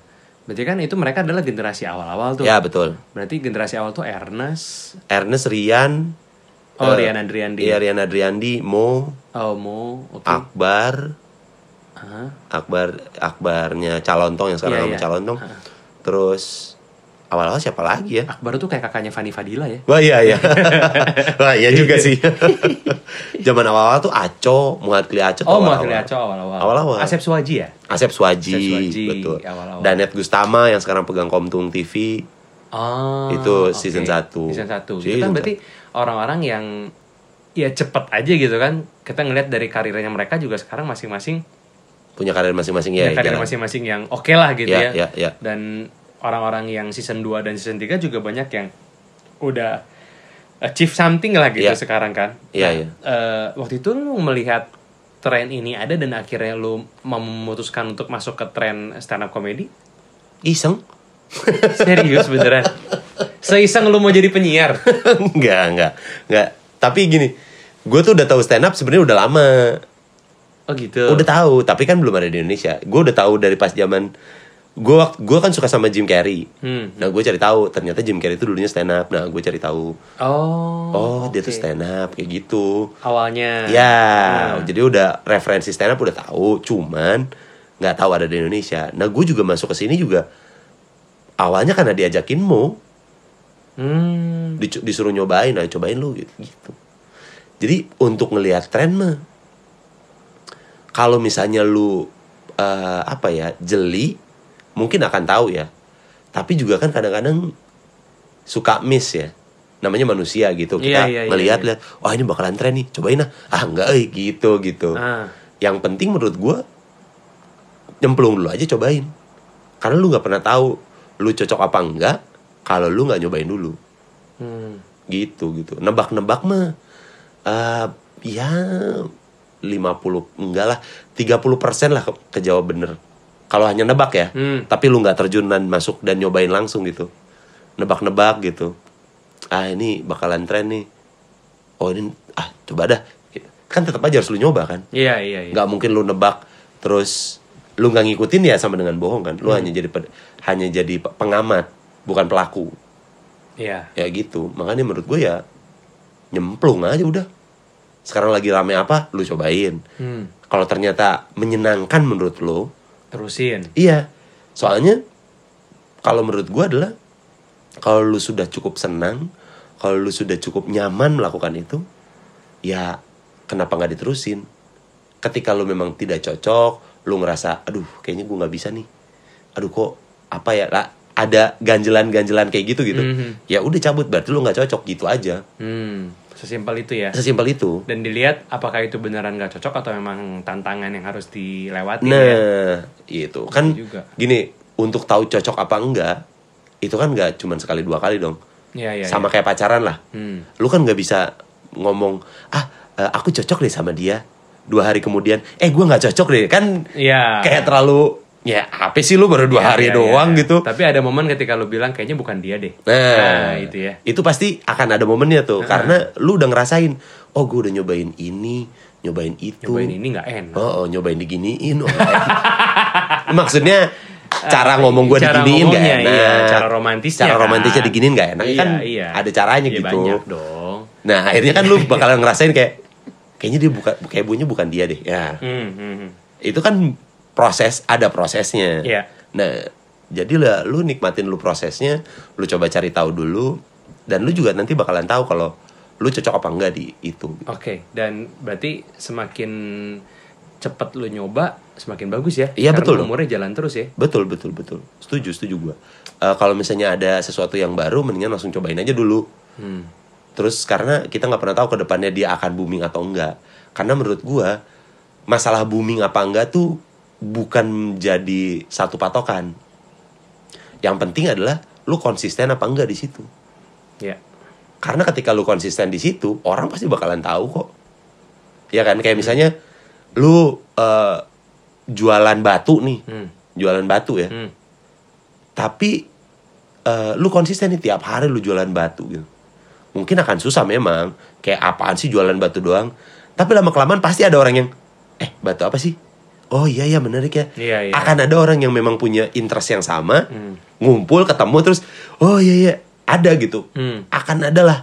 berarti kan itu mereka adalah generasi awal-awal tuh. Ya betul. Berarti generasi awal tuh Ernest, Ernest Rian. oh eh, Rian Adriandi. Iya Rian Adriandi, Mo, Oh Mo, oke. Akbar, Ah, Akbar Akbarnya Calontong yang sekarang Iya, nama iya. Calontong. Terus awal-awal siapa lagi ya Akbar tuh kayak kakaknya Fani Fadila ya. Wah iya iya. (laughs) Wah iya juga sih. Zaman awal-awal tuh Aco, Muhammad Kli Aco Oh, awal-awal. Mawakili Aco awal-awal. Awal-awal. Asep Suwaji ya? Asep Suwaji, Asep Suwaji, betul. awal-awal. Danet Gustama yang sekarang pegang Komtung TV. Oh, Itu oke. season satu. Season 1. Itu kan berarti orang-orang yang ya cepet aja gitu kan. Kita ngeliat dari karirnya mereka juga sekarang masing-masing Punya karir masing-masing ya. punya karir masing-masing yang oke lah gitu Ya, ya. ya, ya. Dan orang-orang yang season 2 dan season 3 juga banyak yang udah achieve something lah gitu Ya. sekarang kan. Iya, Nah, iya. eh, waktu itu lu melihat tren ini ada dan akhirnya lu memutuskan untuk masuk ke tren stand up comedy? Iseng? (laughs) Serius beneran? Seiseng lu mau jadi penyiar? (laughs) enggak, enggak. Enggak. Tapi gini, gue tuh udah tahu stand up sebenarnya udah lama. Oh gitu. Udah tahu, tapi kan belum ada di Indonesia. Gue udah tahu dari pas zaman gue gue kan suka sama Jim Carrey. Hmm. Nah, gue cari tahu ternyata Jim Carrey itu dulunya stand up. Nah, gue cari tahu. Oh. Oh, dia oke. tuh stand up kayak gitu. Awalnya. Ya, Nah. jadi udah referensi stand up udah tahu, cuman nggak tahu ada di Indonesia. Nah, gue juga masuk ke sini juga awalnya karena diajakin Mo, Hmm. dicu- disuruh nyobain, ayo cobain lu gitu. gitu. Jadi untuk ngelihat tren mah, kalau misalnya lu eh, apa ya jeli, mungkin akan tahu ya. Tapi juga kan kadang-kadang suka miss ya. Namanya manusia gitu. Kita Iya, iya, iya, melihat iya. lihat, oh ini bakalan tren nih, cobain ah. Ah enggak, eh gitu gitu. Ah. Yang penting menurut gua nyemplung dulu aja cobain. Karena lu nggak pernah tahu lu cocok apa enggak kalau lu nggak nyobain dulu Hmm. gitu gitu nebak-nebak mah eh ya 50 enggak lah 30% lah ke- kejawab bener kalau hanya nebak ya Hmm. tapi lu nggak terjun dan masuk dan nyobain langsung gitu. Nebak-nebak gitu. Ah ini bakalan tren nih. Oh ini ah coba dah. Kan tetap aja harus lu nyoba kan? Iya iya iya. nggak mungkin lu nebak terus lu nggak ngikutin ya sama dengan bohong kan? Lu hanya jadi hanya jadi pe- pengamat bukan pelaku. Iya. ya gitu. Makanya menurut gue ya nyemplung aja udah. Sekarang lagi rame apa lu cobain. Hmm. kalau ternyata menyenangkan menurut lo Terusin. iya soalnya kalau menurut gue adalah kalau lu sudah cukup senang kalau lu sudah cukup nyaman melakukan itu ya kenapa nggak diterusin ketika lu memang tidak cocok lu ngerasa aduh kayaknya gue nggak bisa nih aduh kok apa ya lah ada ganjelan-ganjelan kayak gitu gitu Mhm. ya udah cabut berarti lu nggak cocok gitu aja Hmm. Sesimpel itu ya. sesimpel itu Dan dilihat apakah itu beneran gak cocok atau memang tantangan yang harus dilewati nah ya. itu kan Itu juga. gini untuk tahu cocok apa enggak itu kan nggak cuma sekali dua kali dong Iya iya. sama iya. kayak pacaran lah Hmm. lu kan nggak bisa ngomong ah eh, aku cocok deh sama dia dua hari kemudian eh gue nggak cocok deh kan Iya. kayak terlalu ya apa sih lu baru dua Iya, hari iya, doang iya. gitu Tapi ada momen ketika lu bilang kayaknya bukan dia deh. nah, itu ya. itu pasti akan ada momennya tuh karena lu udah ngerasain oh gue udah nyobain ini nyobain itu Cobain ini nggak enak. oh, oh, nyobain diginiin oh, (laughs) maksudnya cara ngomong gue diginiin gak ngomongnya, enak iya. Cara romantisnya cara kan. romantisnya diginiin gak enak Iya, kan iya. ada caranya Iya, gitu banyak dong. Nah akhirnya kan lu bakalan ngerasain kayak kayaknya dia bukan kayak bunyinya bukan dia deh. Ya Hmm, hmm, hmm. itu kan proses ada prosesnya. Iya. Nah jadi lah lu nikmatin lu prosesnya, lu coba cari tahu dulu dan lu juga nanti bakalan tahu kalau lu cocok apa enggak di itu. Oke, dan berarti semakin cepet lu nyoba, semakin bagus ya? Iya, betul. Umurnya jalan terus ya? Betul betul betul. Setuju setuju gua. Eh, kalau misalnya ada sesuatu yang baru, mendingan langsung cobain aja dulu. Hmm. Terus karena kita nggak pernah tahu ke depannya dia akan booming atau enggak. Karena menurut gua masalah booming apa enggak tuh bukan jadi satu patokan. Yang penting adalah lu konsisten apa enggak di situ. Ya. Karena ketika lu konsisten di situ, orang pasti bakalan tahu kok. Ya kan kayak misalnya lu eh, jualan batu nih, Hmm. jualan batu ya. Hmm. Tapi eh, lu konsisten nih tiap hari lu jualan batu gitu. Mungkin akan susah memang. Kayak apaan sih jualan batu doang. Tapi lama kelamaan pasti ada orang yang eh batu apa sih? Oh iya iya menarik ya. Iya, iya. Akan ada orang yang memang punya interest yang sama, Hmm. ngumpul ketemu terus oh iya iya ada gitu. Hmm. Akan ada lah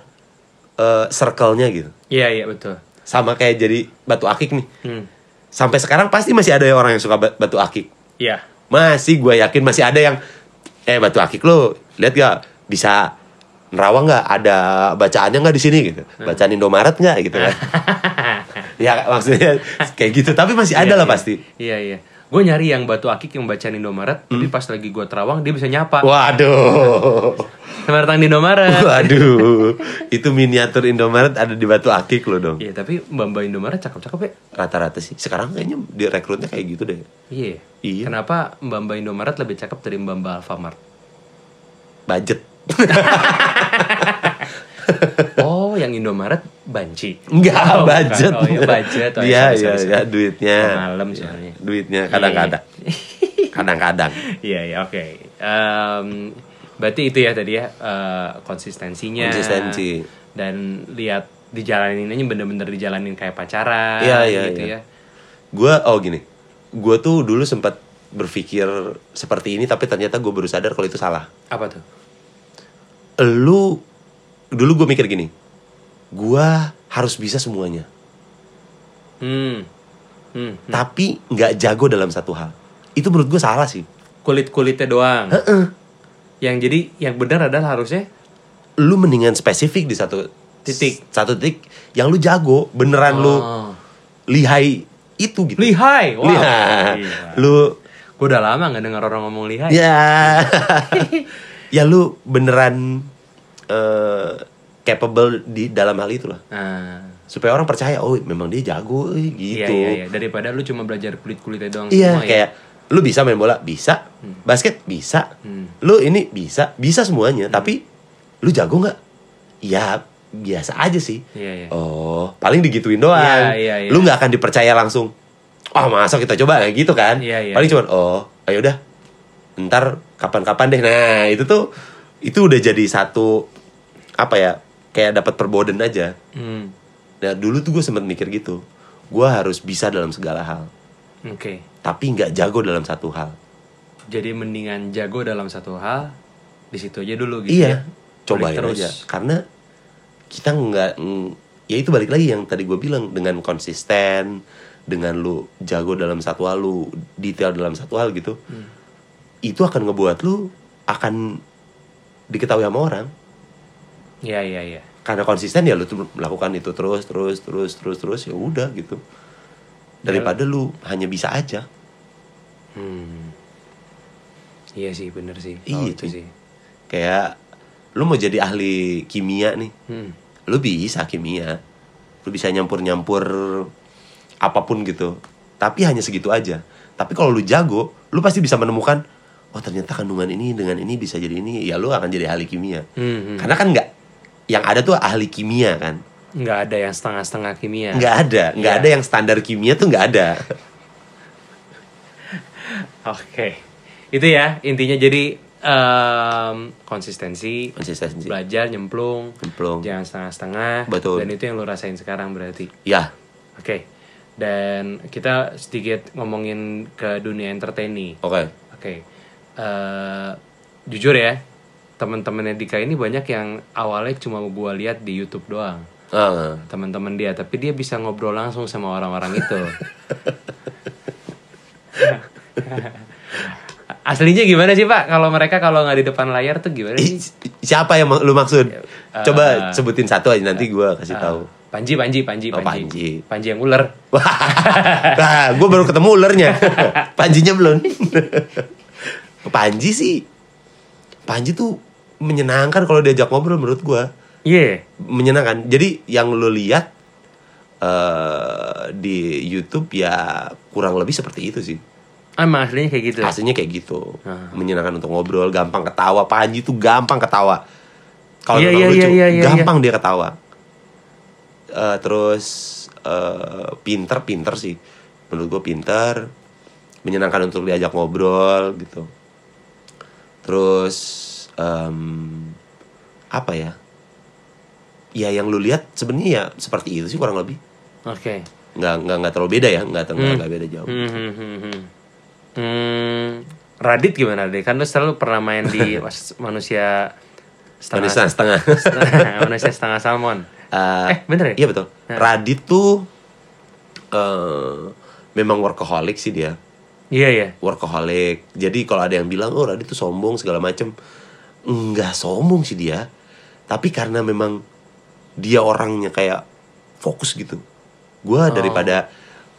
eh, circle-nya gitu. Iya, iya betul. Sama kayak jadi batu akik nih. Hmm. Sampai sekarang pasti masih ada orang yang suka ba- batu akik. Iya. Masih gue yakin masih ada yang eh batu akik lo lihat gak bisa nerawang nggak ada bacaannya nggak di sini gitu bacaan Indomaret nggak gitu kan (laughs) ya maksudnya (laughs) kayak gitu tapi masih ada Iya, lah iya. pasti Iya iya. Gue nyari yang batu akik yang bacaan Indomaret, tapi Hmm. pas lagi gue terawang dia bisa nyapa. waduh (laughs) Selamat datang di Indomaret. waduh itu miniatur Indomaret ada di Batu Akik loh dong Iya tapi mbak mbak Indomaret cakep-cakep ya. rata-rata sih sekarang kayaknya direkrutnya kayak gitu deh Iya. Iya. Kenapa mbak mbak Indomaret lebih cakep dari mbak mbak Alfamart? budget (laughs) Oh, yang Indomaret banci. Enggak, Oh, bukan. budget. Oh, iya budget. Oh, Iya, iya, iya, sorry. duitnya. Malam soalnya. Duitnya kadang-kadang. (laughs) Kadang-kadang. Iya, iya, oke. Berarti itu ya tadi ya eh, konsistensinya. Konsistensi. Dan lihat dijalaninnya bener-bener dijalanin kayak pacaran. Iya, iya, gitu iya. ya. Gue, oh gini. Gue tuh dulu sempat berpikir seperti ini, tapi ternyata gue baru sadar kalau itu salah. Apa tuh? Lu, dulu gue mikir gini. Gue harus bisa semuanya. Hmm. Hmm. Tapi nggak jago dalam satu hal. Itu menurut gue salah sih. Kulit-kulitnya doang. Yang jadi yang benar adalah harusnya Lu mendingan spesifik di satu Titik. Satu titik yang lu jago, beneran lu Oh. lihai itu gitu. lihai. Wow. Lihai. Gila. Lu Gue udah lama gak dengar orang ngomong lihai. ya (laughs) ya lu beneran eh, capable di dalam hal itu lah Nah, supaya orang percaya oh memang dia jago eh, iya, gitu. Iya, iya. Daripada lu cuma belajar kulit-kulitnya doang Iya, semua kayak lu bisa main bola? Bisa. Basket? Bisa. Hmm. lu ini? Bisa. Bisa semuanya. Tapi lu jago nggak? Ya biasa aja sih. Ya. Iya, iya. oh paling digituin doang. Iya, iya, iya. lu nggak akan dipercaya langsung oh masa kita coba? Kayak gitu kan. Iya, iya, paling iya. cuman oh ayo udah ntar kapan-kapan deh. Nah itu tuh itu udah jadi satu apa ya kayak dapat perboden aja Hmm. nah dulu tuh gue sempet mikir gitu gue harus bisa dalam segala hal Oke. tapi nggak jago dalam satu hal Jadi mendingan jago dalam satu hal di situ aja dulu gitu iya ya. cobain Kulik aja karena kita nggak ya itu balik lagi yang tadi gue bilang dengan konsisten dengan lu jago dalam satu hal lu detail dalam satu hal gitu Hmm. itu akan ngebuat lu akan diketahui sama orang Iya, iya, iya. karena konsisten ya lu tuh melakukan itu terus terus terus terus terus ya udah gitu daripada lu hanya bisa aja Hmm. Iya sih, bener sih. Iya, itu sih. kayak lu mau jadi ahli kimia nih Hmm. lu bisa kimia lu bisa nyampur nyampur apa pun gitu tapi hanya segitu aja tapi kalau lu jago lu pasti bisa menemukan oh ternyata kandungan ini dengan ini bisa jadi ini ya lu akan jadi ahli kimia Hmm, hmm. karena kan nggak yang ada tuh ahli kimia kan Nggak ada yang setengah-setengah kimia. nggak ada nggak Iya. ada yang standar kimia tuh nggak ada (laughs) Oke. Itu ya intinya jadi em, konsistensi, konsistensi belajar nyemplung, Nyemplung. jangan setengah-setengah. Betul. Dan itu yang lo rasain sekarang berarti. ya Oke. Dan kita sedikit ngomongin ke dunia entertain nih. oke Oke. Eh, jujur ya, teman-temannya Dika ini banyak yang awalnya cuma gua lihat di YouTube doang. Ah, Teman-teman dia, tapi dia bisa ngobrol langsung sama orang-orang itu. (laughs) Aslinya gimana sih Pak? Kalau mereka kalau nggak di depan layar tuh gimana Ih, sih? siapa yang lu maksud Eh, coba sebutin satu aja nanti gua kasih Ah, tahu Panji, Panji, Panji, Oh, Panji. Panji. Panji yang ular. (laughs) Wah, gue baru ketemu ulernya. (laughs) Panjinya belum. Panji sih, Panji tuh menyenangkan kalau diajak ngobrol menurut gue. Iya. Menyenangkan. Jadi yang lo lihat eh di YouTube ya kurang lebih seperti itu sih. Emang aslinya kayak gitu. Aslinya kayak gitu. Ah. Menyenangkan untuk ngobrol, gampang ketawa. Panji tuh gampang ketawa. Kalau memang iya, lucu, iya, iya, iya, gampang dia ketawa. Eh, terus eh, pinter, pinter sih. Menurut gue pinter, menyenangkan untuk diajak ngobrol gitu. Terus em, apa ya? Ya yang lu lihat sebenarnya ya seperti itu sih kurang lebih. Oke. Nggak nggak nggak terlalu beda ya, nggak terlalu Hmm. nggak beda jauh. Hmm, hmm, hmm, hmm. Hmm, Radit gimana deh? Kan lu selalu pernah main di (laughs) manusia setengah Manusia setengah. (laughs) manusia setengah salmon. (laughs) Eh, Eh, bener ya? Iya betul. Nah. Radit tuh eh memang workaholic sih dia. Iya ya. Workaholic. Jadi kalau ada yang bilang oh Radit tuh sombong segala macem. Nggak sombong sih dia. Tapi karena memang dia orangnya kayak fokus gitu. Gue daripada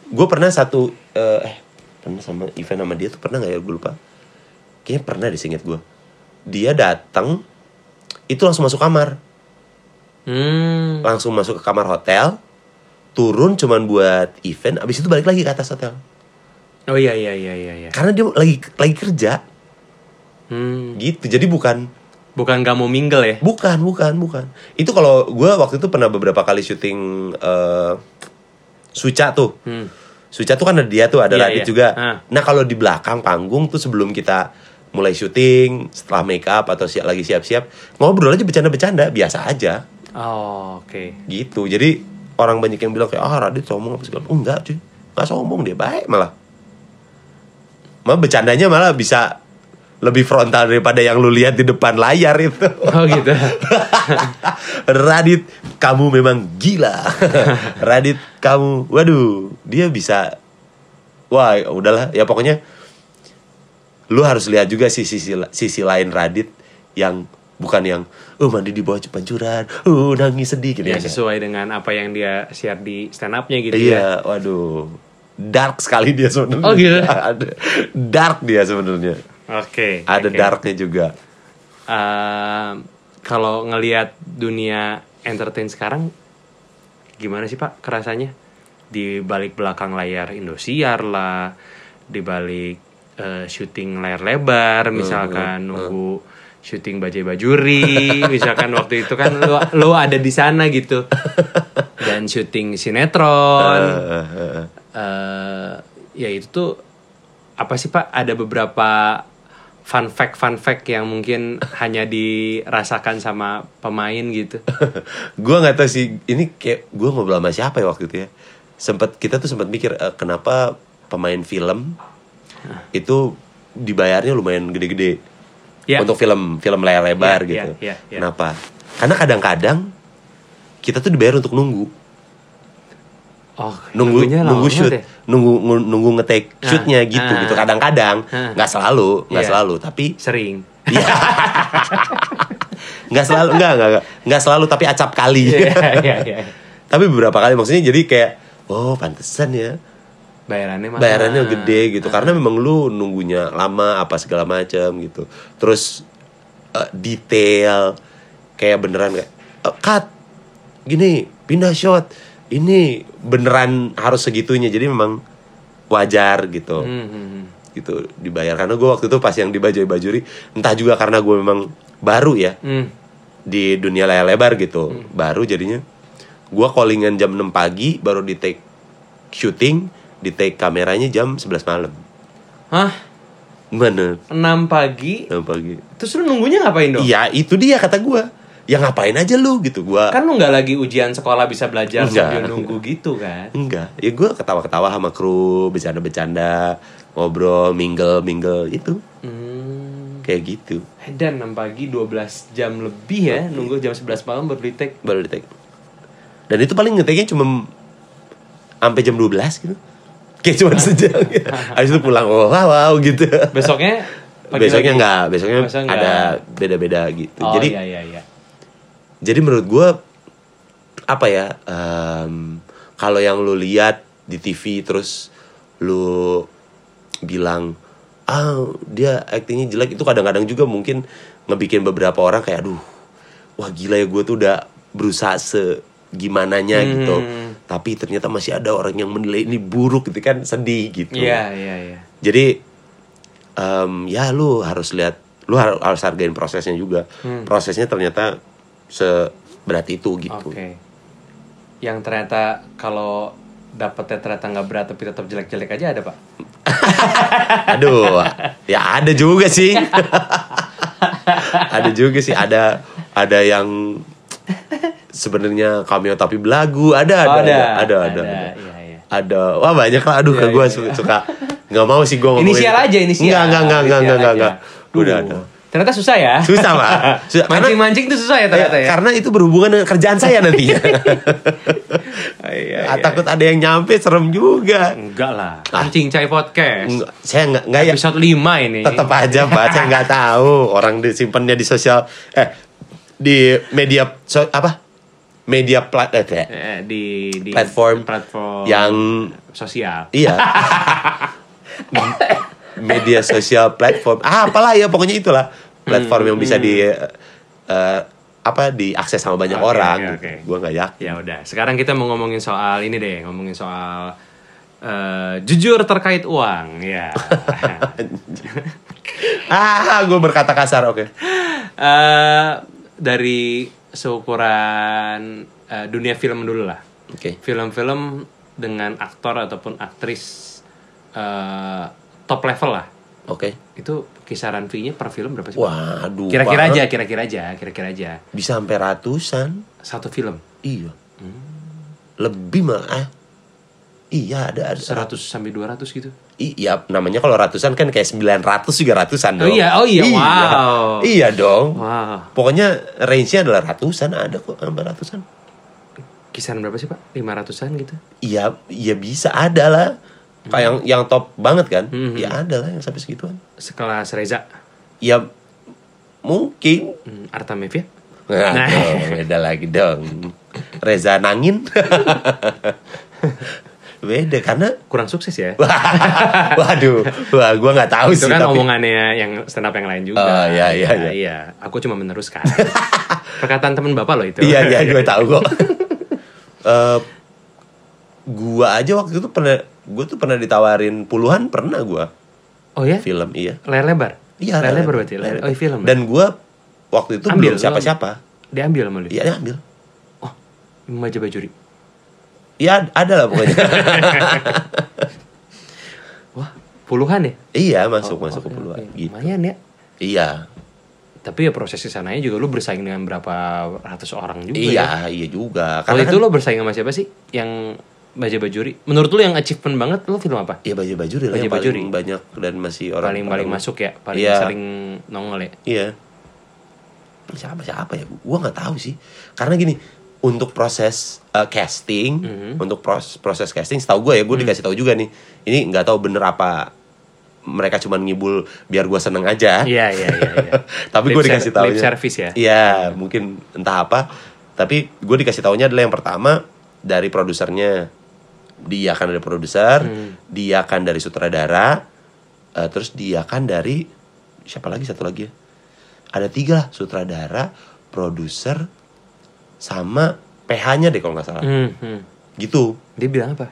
gue pernah satu eh eh, pernah sama event sama dia tuh pernah nggak ya? Gue lupa. Kayaknya pernah deh gue dia datang itu langsung masuk kamar. Hmm. langsung masuk ke kamar hotel turun cuman buat event abis itu balik lagi ke atas hotel. Oh iya iya iya iya. iya. karena dia lagi lagi kerja Hmm. gitu jadi bukan Bukan gak mau mingle ya? bukan bukan bukan itu kalau gue waktu itu pernah beberapa kali syuting eh Suca tuh Hmm. Suca tuh kan ada dia tuh ada Iya, Radit iya. juga Ah. nah kalau di belakang panggung tuh sebelum kita mulai syuting setelah make up atau siap lagi siap-siap ngobrol aja bercanda-bercanda biasa aja Oh, oke. gitu jadi orang banyak yang bilang kayak ah Radit sombong apa segala oh, enggak cuy nggak sombong dia baik malah malah bercandanya malah bisa lebih frontal daripada yang lu lihat di depan layar itu Oh gitu. (laughs) Radit kamu memang gila (laughs) Radit kamu waduh dia bisa wah udahlah ya pokoknya lu harus lihat juga sisi sisi, sisi lain Radit yang bukan yang oh mandi di bawah pancuran oh nangis sedih gitu ya ya sesuai dengan apa yang dia share di stand up-nya gitu ya. Iya, waduh. Dark sekali dia sebenarnya. Oh, gitu? (laughs) Dark dia sebenarnya. Oke. Ada oke. darknya juga. Ehm, kalau ngelihat dunia entertain sekarang gimana sih Pak kerasanya di balik belakang layar Indosiar lah, di balik eh, syuting layar lebar misalkan nunggu syuting bajai bajuri (laughs) misalkan waktu itu kan lo lo ada di sana gitu (laughs) dan syuting sinetron Eh, eh, eh. eh ya itu tuh apa sih pak ada beberapa fun fact fun fact yang mungkin hanya dirasakan sama pemain gitu (laughs) gua nggak tahu sih ini kayak gua ngobrol sama siapa ya waktu itu ya. Sempat kita tuh sempat mikir eh, kenapa pemain film itu dibayarnya lumayan gede-gede. Ya. Untuk film film layar lebar Ya, gitu. ya, ya, ya. Kenapa? Karena kadang-kadang kita tuh dibayar untuk nunggu. Oh nunggu nunggu shoot banget ya? nunggu nunggu ngetek Ah, shootnya gitu ah. gitu kadang-kadang Ah. nggak selalu nggak Iya. selalu tapi sering Iya. (laughs) nggak selalu nggak nggak nggak. selalu tapi acap kali Iya, iya, iya. tapi beberapa kali maksudnya jadi kayak oh pantesan ya bayarannya mahal. bayarannya gede gitu Ah. karena memang lu nunggunya lama apa segala macam gitu terus eh, detail kayak beneran kayak eh, cut gini pindah shot ini beneran harus segitunya. Jadi memang wajar gitu. Hmm, hmm, hmm. gitu dibayar. Karena gue waktu itu pas yang di Bajai Bajuri entah juga karena gue memang baru ya Hmm. di dunia layar lebar gitu. Baru jadinya gue callingan jam 6 pagi baru di take shooting di take kameranya jam 11 malam. Hah? Mana 6 pagi? 6 pagi. Terus lu nunggunya ngapain dong? Iya itu dia kata gue ya ngapain aja lu gitu gue kan lu nggak lagi ujian sekolah bisa belajar Enggak. sambil nunggu gitu kan? Enggak ya gue ketawa-ketawa sama kru bercanda-bercanda ngobrol mingle mingle itu. Hmm. kayak gitu. Dan 6 pagi 12 jam lebih ya Nunggu jam 11 malam baru di take. Baru di take. Dan itu paling ngeteknya cuma sampai jam 12 gitu. Kayak cuma (laughs) sejam. Gitu. habis itu pulang oh, wow wow gitu. Besoknya besoknya enggak besoknya Besok ada beda-beda gitu. Oh jadi iya iya iya jadi menurut gue apa ya em, kalau yang lu lihat di TV terus lu bilang ah dia aktingnya jelek itu kadang-kadang juga mungkin ngebikin beberapa orang kayak aduh wah gila ya gue tuh udah berusaha segimananya gitu Hmm. tapi ternyata masih ada orang yang menilai ini buruk gitu kan sedih gitu Iya iya iya jadi em, ya lu harus lihat lu har- harus hargain prosesnya juga Hmm. prosesnya ternyata seberat itu gitu. Oke. Yang ternyata kalau dapetnya ternyata nggak berat tapi tetap jelek-jelek aja ada pak? (laughs) Aduh ya ada juga sih. (laughs) Ada juga sih. Ada ada yang sebenarnya cameo tapi belagu. Ada ada Oh, ada. ada ada, ada. Iya, iya. Ada. wah banyak lah. Aduh Iya, ke gue iya, suka, suka nggak mau sih gue ngomongin. Inisial aja inisial. Nggak nggak nggak nggak nggak nggak udah ada Ternyata susah ya Susah, Pak. (laughs) Susah, karena- Mancing-mancing tuh susah ya ternyata ya karena itu berhubungan dengan kerjaan saya nantinya (laughs) iya, Ah, iya. takut ada yang nyampe serem juga. Enggak lah. Kan Cincai Podcast. Enggak, saya nggak nggak ya. Episode 5 ini. Tetap aja, Pak. saya nggak tahu orang disimpannya di sosial eh di media so, apa? Media plat eh, Eh, di, di Platform platform yang sosial. iya. (laughs) media sosial platform. Ah, apalah ya pokoknya itulah. Platform yang bisa di eh, apa diakses sama banyak Oke, orang. oke. Gua nggak yakin. Ya udah, sekarang kita mau ngomongin soal ini deh, ngomongin soal eh, jujur terkait uang, ya. (laughs) ah, gue berkata kasar, oke. Eh, dari seukuran eh, dunia film dulu lah. Oke. Film-film dengan aktor ataupun aktris eh, top level lah. Oke. Itu kisaran fee-nya per film berapa sih? Waduh. Kira-kira aja, kira-kira aja, kira-kira aja. Bisa sampai ratusan. Satu film. Iya. Lebih malah. eh. Iya, ada ada. 100 sampai 200 gitu. Iya, namanya kalau ratusan kan kayak 900 juga ratusan Oh dong. iya, oh iya, wow. Iya dong. Wow. Pokoknya range-nya adalah ratusan, ada kok sampai ratusan. Kisaran berapa sih, Pak? 500-an gitu. Iya, iya bisa ada lah. Kayak yang yang top banget kan? Mhm. Ya ada lah yang sampai segituan. Sekelas Reza, Ya mungkin. hmm, Artamevia. Nah, Nah. dong, beda lagi dong. Reza Nangin. (laughs) beda karena Kurang sukses ya. (laughs) Waduh, wah gua nggak tahu Itu sih kan tapi omongannya yang stand up yang lain juga. Oh, iya, iya, iya. iya. Aku cuma meneruskan. (laughs) Perkataan teman Bapak loh itu. Iya iya gue tahu kok. Eh, gua aja waktu itu pernah gue tuh pernah ditawarin puluhan pernah gua Oh ya? film iya. Layar lebar? Iya. Layar lebar berarti? Layar, oh film. ya? Dan gua waktu itu Ambil, belum siapa-siapa. Diambil sama lu? Iya dia ambil. Oh, Maja Bajuri. Iya ada lah pokoknya. (laughs) Wah, puluhan ya? iya masuk masuk ke Oke, puluhan. oke. Gitu. Lumayan ya. Iya. Tapi ya proses ke sananya juga lu bersaing dengan berapa ratus orang juga ya. Iya iya juga. Kalau Karena itu kan, lo bersaing sama siapa sih? Yang Baja Bajuri. Menurut lu yang achievement banget lu film apa? Iya baju baju lah Baju yang Bajuri. paling banyak dan masih orang paling paling masuk ya, paling Iya. sering nongol ya. Iya. Siapa siapa ya? Gua nggak tahu sih. Karena gini, untuk proses uh, casting, Mhm. untuk pros- proses casting, setahu gue ya, gue dikasih tahu juga nih. Ini nggak tahu bener apa mereka cuma ngibul biar gue seneng aja. Iya iya iya. iya. (laughs) Tapi gue dikasih tahu. lip service ya. Iya, mungkin entah apa. Tapi gue dikasih tahunya adalah yang pertama dari produsernya. Dia kan dari produser, Hmm. dia kan dari sutradara, eh, terus dia kan dari siapa lagi satu lagi ya? Ada tiga lah, sutradara, produser, sama PH-nya deh kalau nggak salah. Hmm, hmm. Gitu. Dia bilang apa?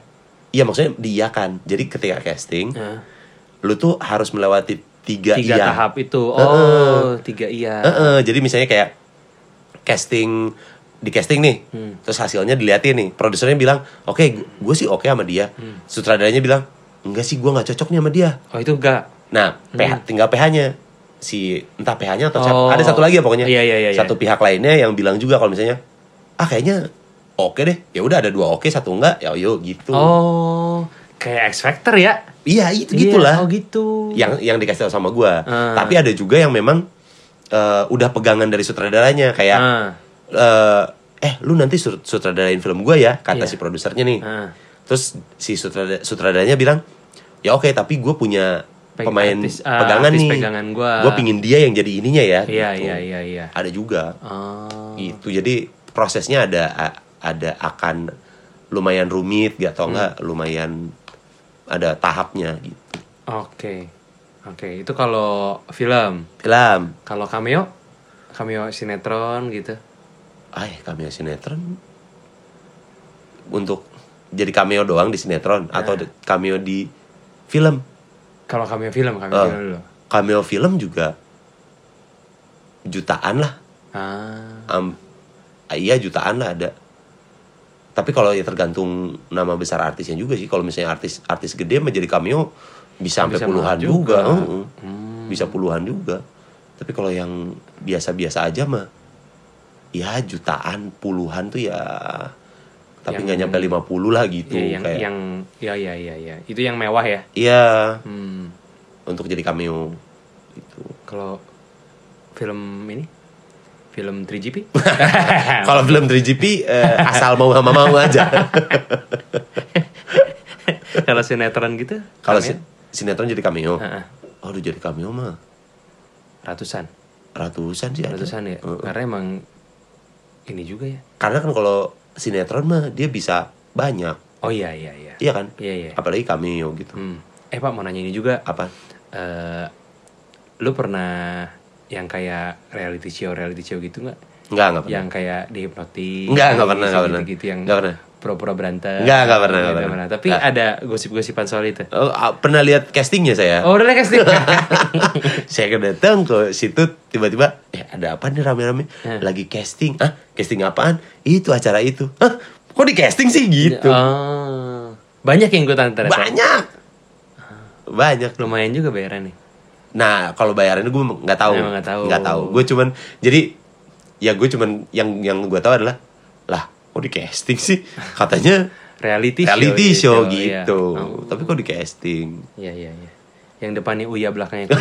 Iya maksudnya dia kan. Jadi ketika casting, Nah, lu tuh harus melewati tiga, tiga iya. tahap itu. Oh, Heeh. tiga iya. Heeh, jadi misalnya kayak casting di casting nih, Hmm. terus hasilnya diliatin nih, produsernya bilang, oke, gue sih oke sama dia, Hmm. sutradaranya bilang, enggak sih, gue nggak cocok nih sama dia. Oh, itu enggak. Nah, PH, tinggal PH-nya, si entah PH-nya atau siapa, Hmm. Oh. ada satu lagi ya pokoknya, Iya, iya, iya, iya. satu pihak lainnya yang bilang juga kalau misalnya, ah kayaknya oke deh, ya udah ada dua oke, satu enggak, ya yuk gitu. Oh, kayak X Factor ya? Iya itu Iya, gitulah. Oh, gitu. yang yang dikasih tahu sama gua. Ah. Tapi ada juga yang memang eh, udah pegangan dari sutradaranya kayak Ah. Eh, eh lu nanti sut- sutradarain film gua ya kata Iya. si produsernya nih. Ah. Terus si sutrada- sutradaranya bilang ya oke tapi gue punya Peg- pemain artis- ah, pegangan artis nih. pegangan gua. Gue pingin dia yang jadi ininya ya. Iya, gitu. iya, iya, iya. Ada juga Oh. gitu. Jadi prosesnya ada ada akan lumayan rumit gitu Hmm. atau enggak lumayan ada tahapnya gitu. Oke. Oke, itu kalau film. Film Kalau cameo? Cameo sinetron gitu. Ay, cameo sinetron untuk jadi cameo doang di sinetron atau Nah. de- cameo di film. Kalau cameo film, cameo Oh. film dulu. Cameo film juga jutaan lah. Ah. Ah, iya jutaan lah ada. Tapi kalau ya tergantung nama besar artisnya juga sih. Kalau misalnya artis artis gede mah jadi cameo bisa sampai Bisa puluhan juga. juga. Hmm. Bisa puluhan juga. Tapi kalau yang biasa-biasa aja mah ya jutaan puluhan tuh ya tapi nggak nyampe 50 lah gitu Iya, yang kayak yang ya ya ya ya. Itu yang mewah ya. iya Hmm. untuk jadi cameo gitu Kalau film ini Film 3GP? (laughs) Kalau film 3GP eh, asal mau sama mau aja. (laughs) Kalau sinetron gitu? Kalau cameo? si- sinetron jadi cameo. Heeh. Aduh jadi cameo mah ratusan, ratusan sih ada. ratusan ya. Heeh. Karena emang ini juga ya. Karena kan kalau sinetron mah dia bisa banyak. Oh iya iya iya. Iya kan? Iya iya. Apalagi cameo gitu. Hmm. Eh Pak mau nanya ini juga. Apa? eh lu pernah yang kayak reality show reality show gitu nggak? Enggak, enggak pernah. Yang kayak dihipnotis. Enggak, enggak pernah, enggak pernah. Gitu, yang Enggak pernah. Pura-pura berantem. Enggak, enggak pernah, enggak pernah. Tapi Enggak. ada gosip-gosipan soal itu. Oh, ah, pernah lihat castingnya saya. Oh udah casting. (laughs) saya kan datang ke situ tiba-tiba eh ada apa nih rame-rame Eh. lagi casting ah casting apaan itu acara itu Hah? kok di casting sih gitu Oh. Banyak yang ikutan ternyata. banyak banyak Lumayan juga bayarannya. nah kalau bayarannya gue nggak tahu nggak tahu. nggak tahu gue cuman jadi ya gue cuman yang yang gue tahu adalah lah kok di casting sih katanya Reality, show. reality show, iya. gitu Oh. tapi kok di casting Iya iya iya. Yang depannya Uya belakangnya (laughs)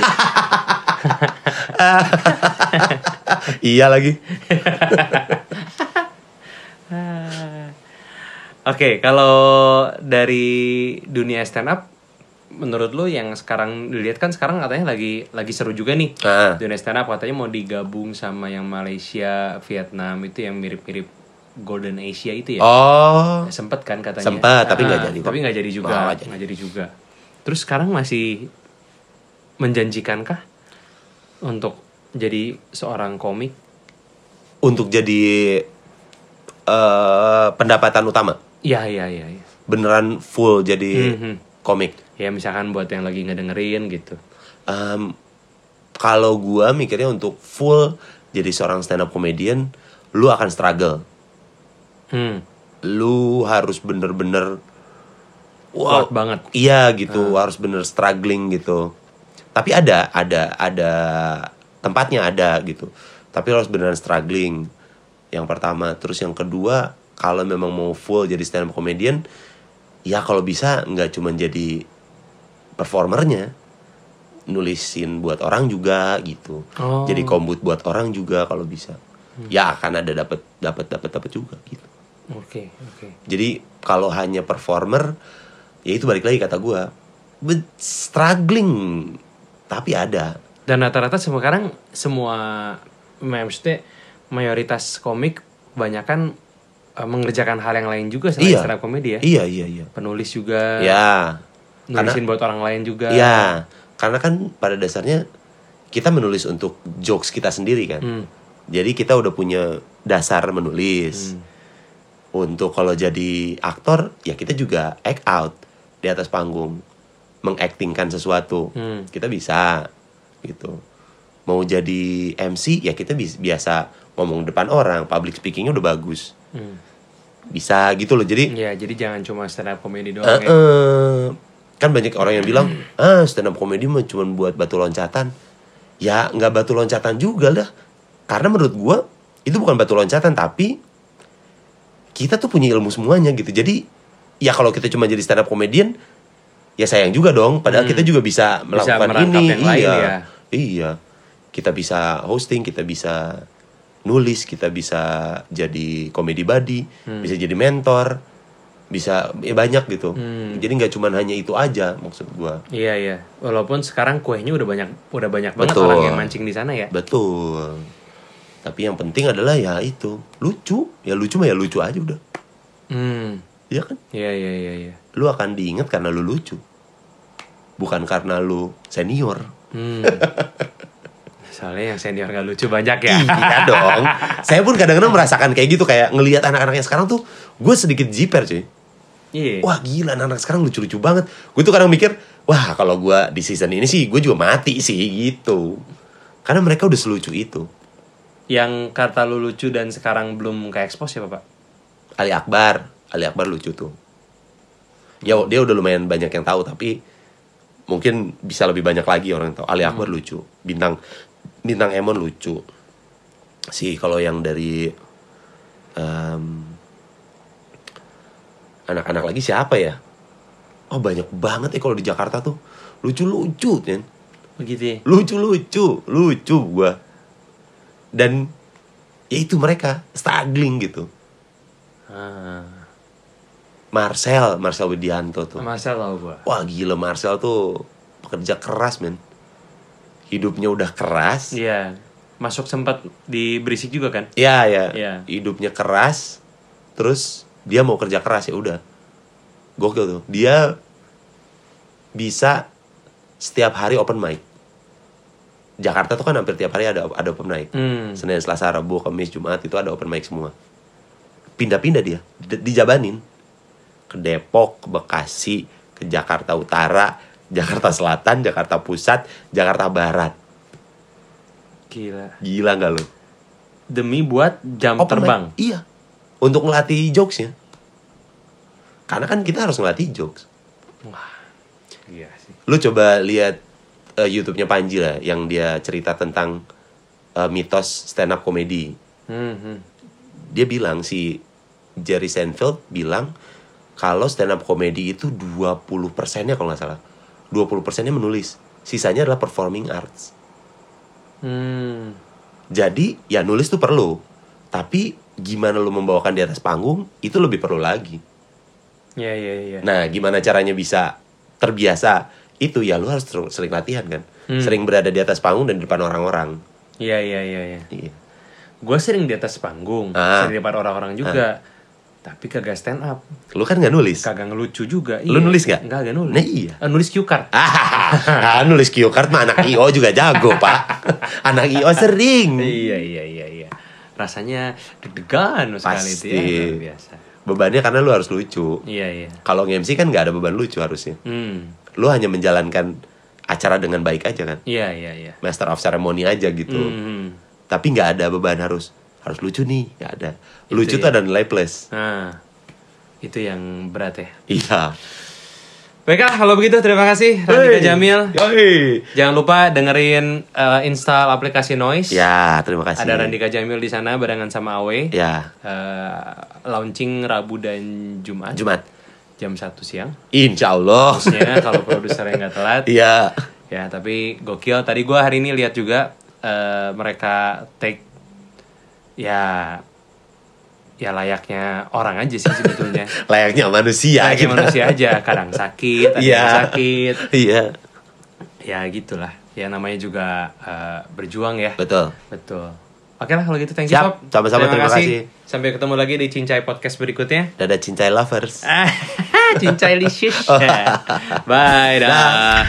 iya lagi (laughs) Oke, kalau dari dunia stand up menurut lu yang sekarang dilihat kan sekarang katanya lagi lagi seru juga nih. Ah. Dunia stand up katanya mau digabung sama yang Malaysia, Vietnam itu yang mirip-mirip Golden Asia itu ya. oh Sempet kan katanya. Sempet, tapi nggak Ah, jadi. Tapi nggak jadi juga. Nggak jadi. Jadi juga. Terus sekarang masih menjanjikankah untuk jadi seorang komik? untuk jadi eh pendapatan utama Iya iya iya. iya. beneran full jadi Mhm. komik Ya misalkan buat yang lagi ngedengerin gitu. Em, kalau gua mikirnya untuk full jadi seorang stand up comedian lu akan struggle Hmm. lu harus bener-bener wow Kuat banget. iya gitu harus bener struggling gitu. Tapi ada ada ada tempatnya ada gitu. Tapi harus beneran struggling. Yang pertama. Terus yang kedua kalau memang mau full jadi stand up comedian ya kalau bisa nggak cuma jadi performernya nulisin buat orang juga gitu. Oh. jadi kombut buat orang juga kalau bisa. Ya akan ada dapat dapat dapat dapat juga gitu Oke, oke. jadi kalau hanya performer, ya itu balik lagi kata gue, struggling, tapi ada. Dan rata-rata sekarang semua maksudnya mayoritas komik kebanyakan eh, mengerjakan hal yang lain juga selain Iya. stand up comedy ya. Iya iya iya. Penulis juga, Ya, karena nulisin buat orang lain juga. ya karena kan pada dasarnya kita menulis untuk jokes kita sendiri kan. Hmm. Jadi kita udah punya dasar menulis. Hmm. Untuk kalau jadi aktor, ya kita juga act out di atas panggung, mengaktingkan sesuatu. Hmm. Kita bisa gitu. Mau jadi MC, ya kita biasa ngomong depan orang, public speakingnya udah bagus. Hmm. Bisa gitu loh. Jadi Ya, jadi jangan cuma stand up comedy doang eh, ya. kan banyak orang yang bilang, (clears throat) ah stand up comedy mah cuma buat batu loncatan. Ya nggak batu loncatan juga lah. Karena menurut gua itu bukan batu loncatan, tapi kita tuh punya ilmu semuanya gitu. Jadi ya kalau kita cuma jadi stand up comedian, ya sayang juga dong. Padahal kita juga bisa melakukan merangkap ini. yang lain iya, ya. iya. Kita bisa hosting, kita bisa nulis, kita bisa jadi komedi buddy, Hmm. bisa jadi mentor, bisa ya banyak gitu. Hmm. Jadi nggak cuma hanya itu aja maksud gua. Iya, iya. Walaupun sekarang kuenya udah banyak udah banyak banget Betul. orang yang mancing di sana ya. Betul. Tapi yang penting adalah ya itu lucu, ya lucu mah ya lucu aja udah. Hmm. Iya kan? Iya, iya, iya, iya. Lu akan diingat karena lu lucu, bukan karena lu senior. Hmm. (laughs) Soalnya yang senior gak lucu banyak ya. iya dong. (laughs) Saya pun kadang-kadang merasakan kayak gitu kayak ngelihat anak-anak yang sekarang tuh gue sedikit jiper cuy. Iya. Wah gila anak-anak sekarang lucu-lucu banget. Gue tuh kadang mikir, wah kalau gue di season ini sih gue juga mati sih gitu. Karena mereka udah selucu itu. Yang kata lu lucu dan sekarang belum ke expose ya, Pak? Ali Akbar, Ali Akbar lucu tuh. Ya dia udah lumayan banyak yang tahu tapi mungkin bisa lebih banyak lagi orang yang tahu. Ali Akbar lucu, bintang bintang Emon lucu. Si kalau yang dari em, anak-anak lagi siapa ya? Oh banyak banget ya kalau di Jakarta tuh lucu-lucu kan. Begitu ya. Lucu-lucu, lucu gua. Dan ya itu mereka struggling gitu. Ah. Marcel, Marcel Widianto tuh. Marcel tau gue. Wah gila Marcel tuh pekerja keras men. Hidupnya udah keras. Iya. Masuk sempat di berisik juga kan? Ya ya. Iya. Hidupnya keras. Terus dia mau kerja keras ya udah. Gokil tuh. Dia bisa setiap hari open mic. Jakarta tuh kan hampir tiap hari ada ada open mic. Hmm. Senin, Selasa, Rabu, Kamis, Jumat itu ada open mic semua. Pindah-pindah dia, di- dijabanin ke Depok, ke Bekasi, ke Jakarta Utara, Jakarta Selatan, Jakarta Pusat, Jakarta Barat. Gila. Gila nggak lu? Demi buat jam Open terbang. mic. Iya. Untuk ngelatih jokesnya. Karena kan kita harus ngelatih jokes. Iya sih. Lu coba lihat eh, YouTube-nya Panji lah, yang dia cerita tentang eh, mitos stand up comedy. Hmm, hmm. Dia bilang si Jerry Seinfeld bilang kalau stand up comedy itu 20 persennya kalau nggak salah. 20 persennya menulis. Sisanya adalah performing arts. Hmm. Jadi ya nulis tuh perlu. Tapi gimana lu membawakan di atas panggung itu lebih perlu lagi. Iya, iya, iya. Nah, gimana caranya bisa terbiasa? Itu ya lu harus sering latihan kan. Hmm. Sering berada di atas panggung dan di depan orang-orang. Iya, iya, iya, iya. Iya. Gue sering di atas panggung, Ah. sering di depan orang-orang juga. Tapi kagak stand up, Lu kan nggak nulis. kagak ngelucu juga. Lu nulis nggak? Kagak nulis. Nah, iya. Eh, nulis cue card. Ah, (laughs) nulis cue card mah anak IO juga jago, Pak. (laughs) Anak IO sering. iya, iya, iya, iya. Rasanya deg-degan sekali itu ya. Luar biasa. Bebannya karena lu harus lucu. Iya, iya. Kalau nge-MC kan nggak ada beban lucu harusnya. Hmm. Lu hanya menjalankan acara dengan baik aja kan. Iya, iya, iya. Master of ceremony aja gitu. Hmm. Tapi nggak ada beban harus harus lucu nih, nggak ada. Lucu Itu tuh ya. ada nilai plus. Nah, itu yang berat ya. Iya. Baiklah, kalau begitu terima kasih Radika Hey. Jamil. Yoi. Jangan lupa dengerin eh, install aplikasi Noise. Ya, terima kasih. Ada Randika Jamil di sana barengan sama Awe. Ya, Eh, launching Rabu dan Jumat Jumat. Jam 1 siang. Insya Allah. Maksudnya (laughs) kalau produsernya nggak telat. Iya. Ya, tapi gokil. Tadi gua hari ini lihat juga eh, mereka take ya ya layaknya orang aja sih sebetulnya. (laughs) Layaknya manusia. Layaknya gitu. manusia aja. Kadang sakit, ada Iya. yang sakit. Iya. Ya gitulah. Ya namanya juga eh, berjuang ya. Betul. Betul. Oke lah kalau gitu thank you Siap. Sob. Sama-sama, terima kasih. Sampai ketemu lagi di Cincai Podcast berikutnya. Dadah cincai lovers. (laughs) Cincai licious. (laughs) Bye dah.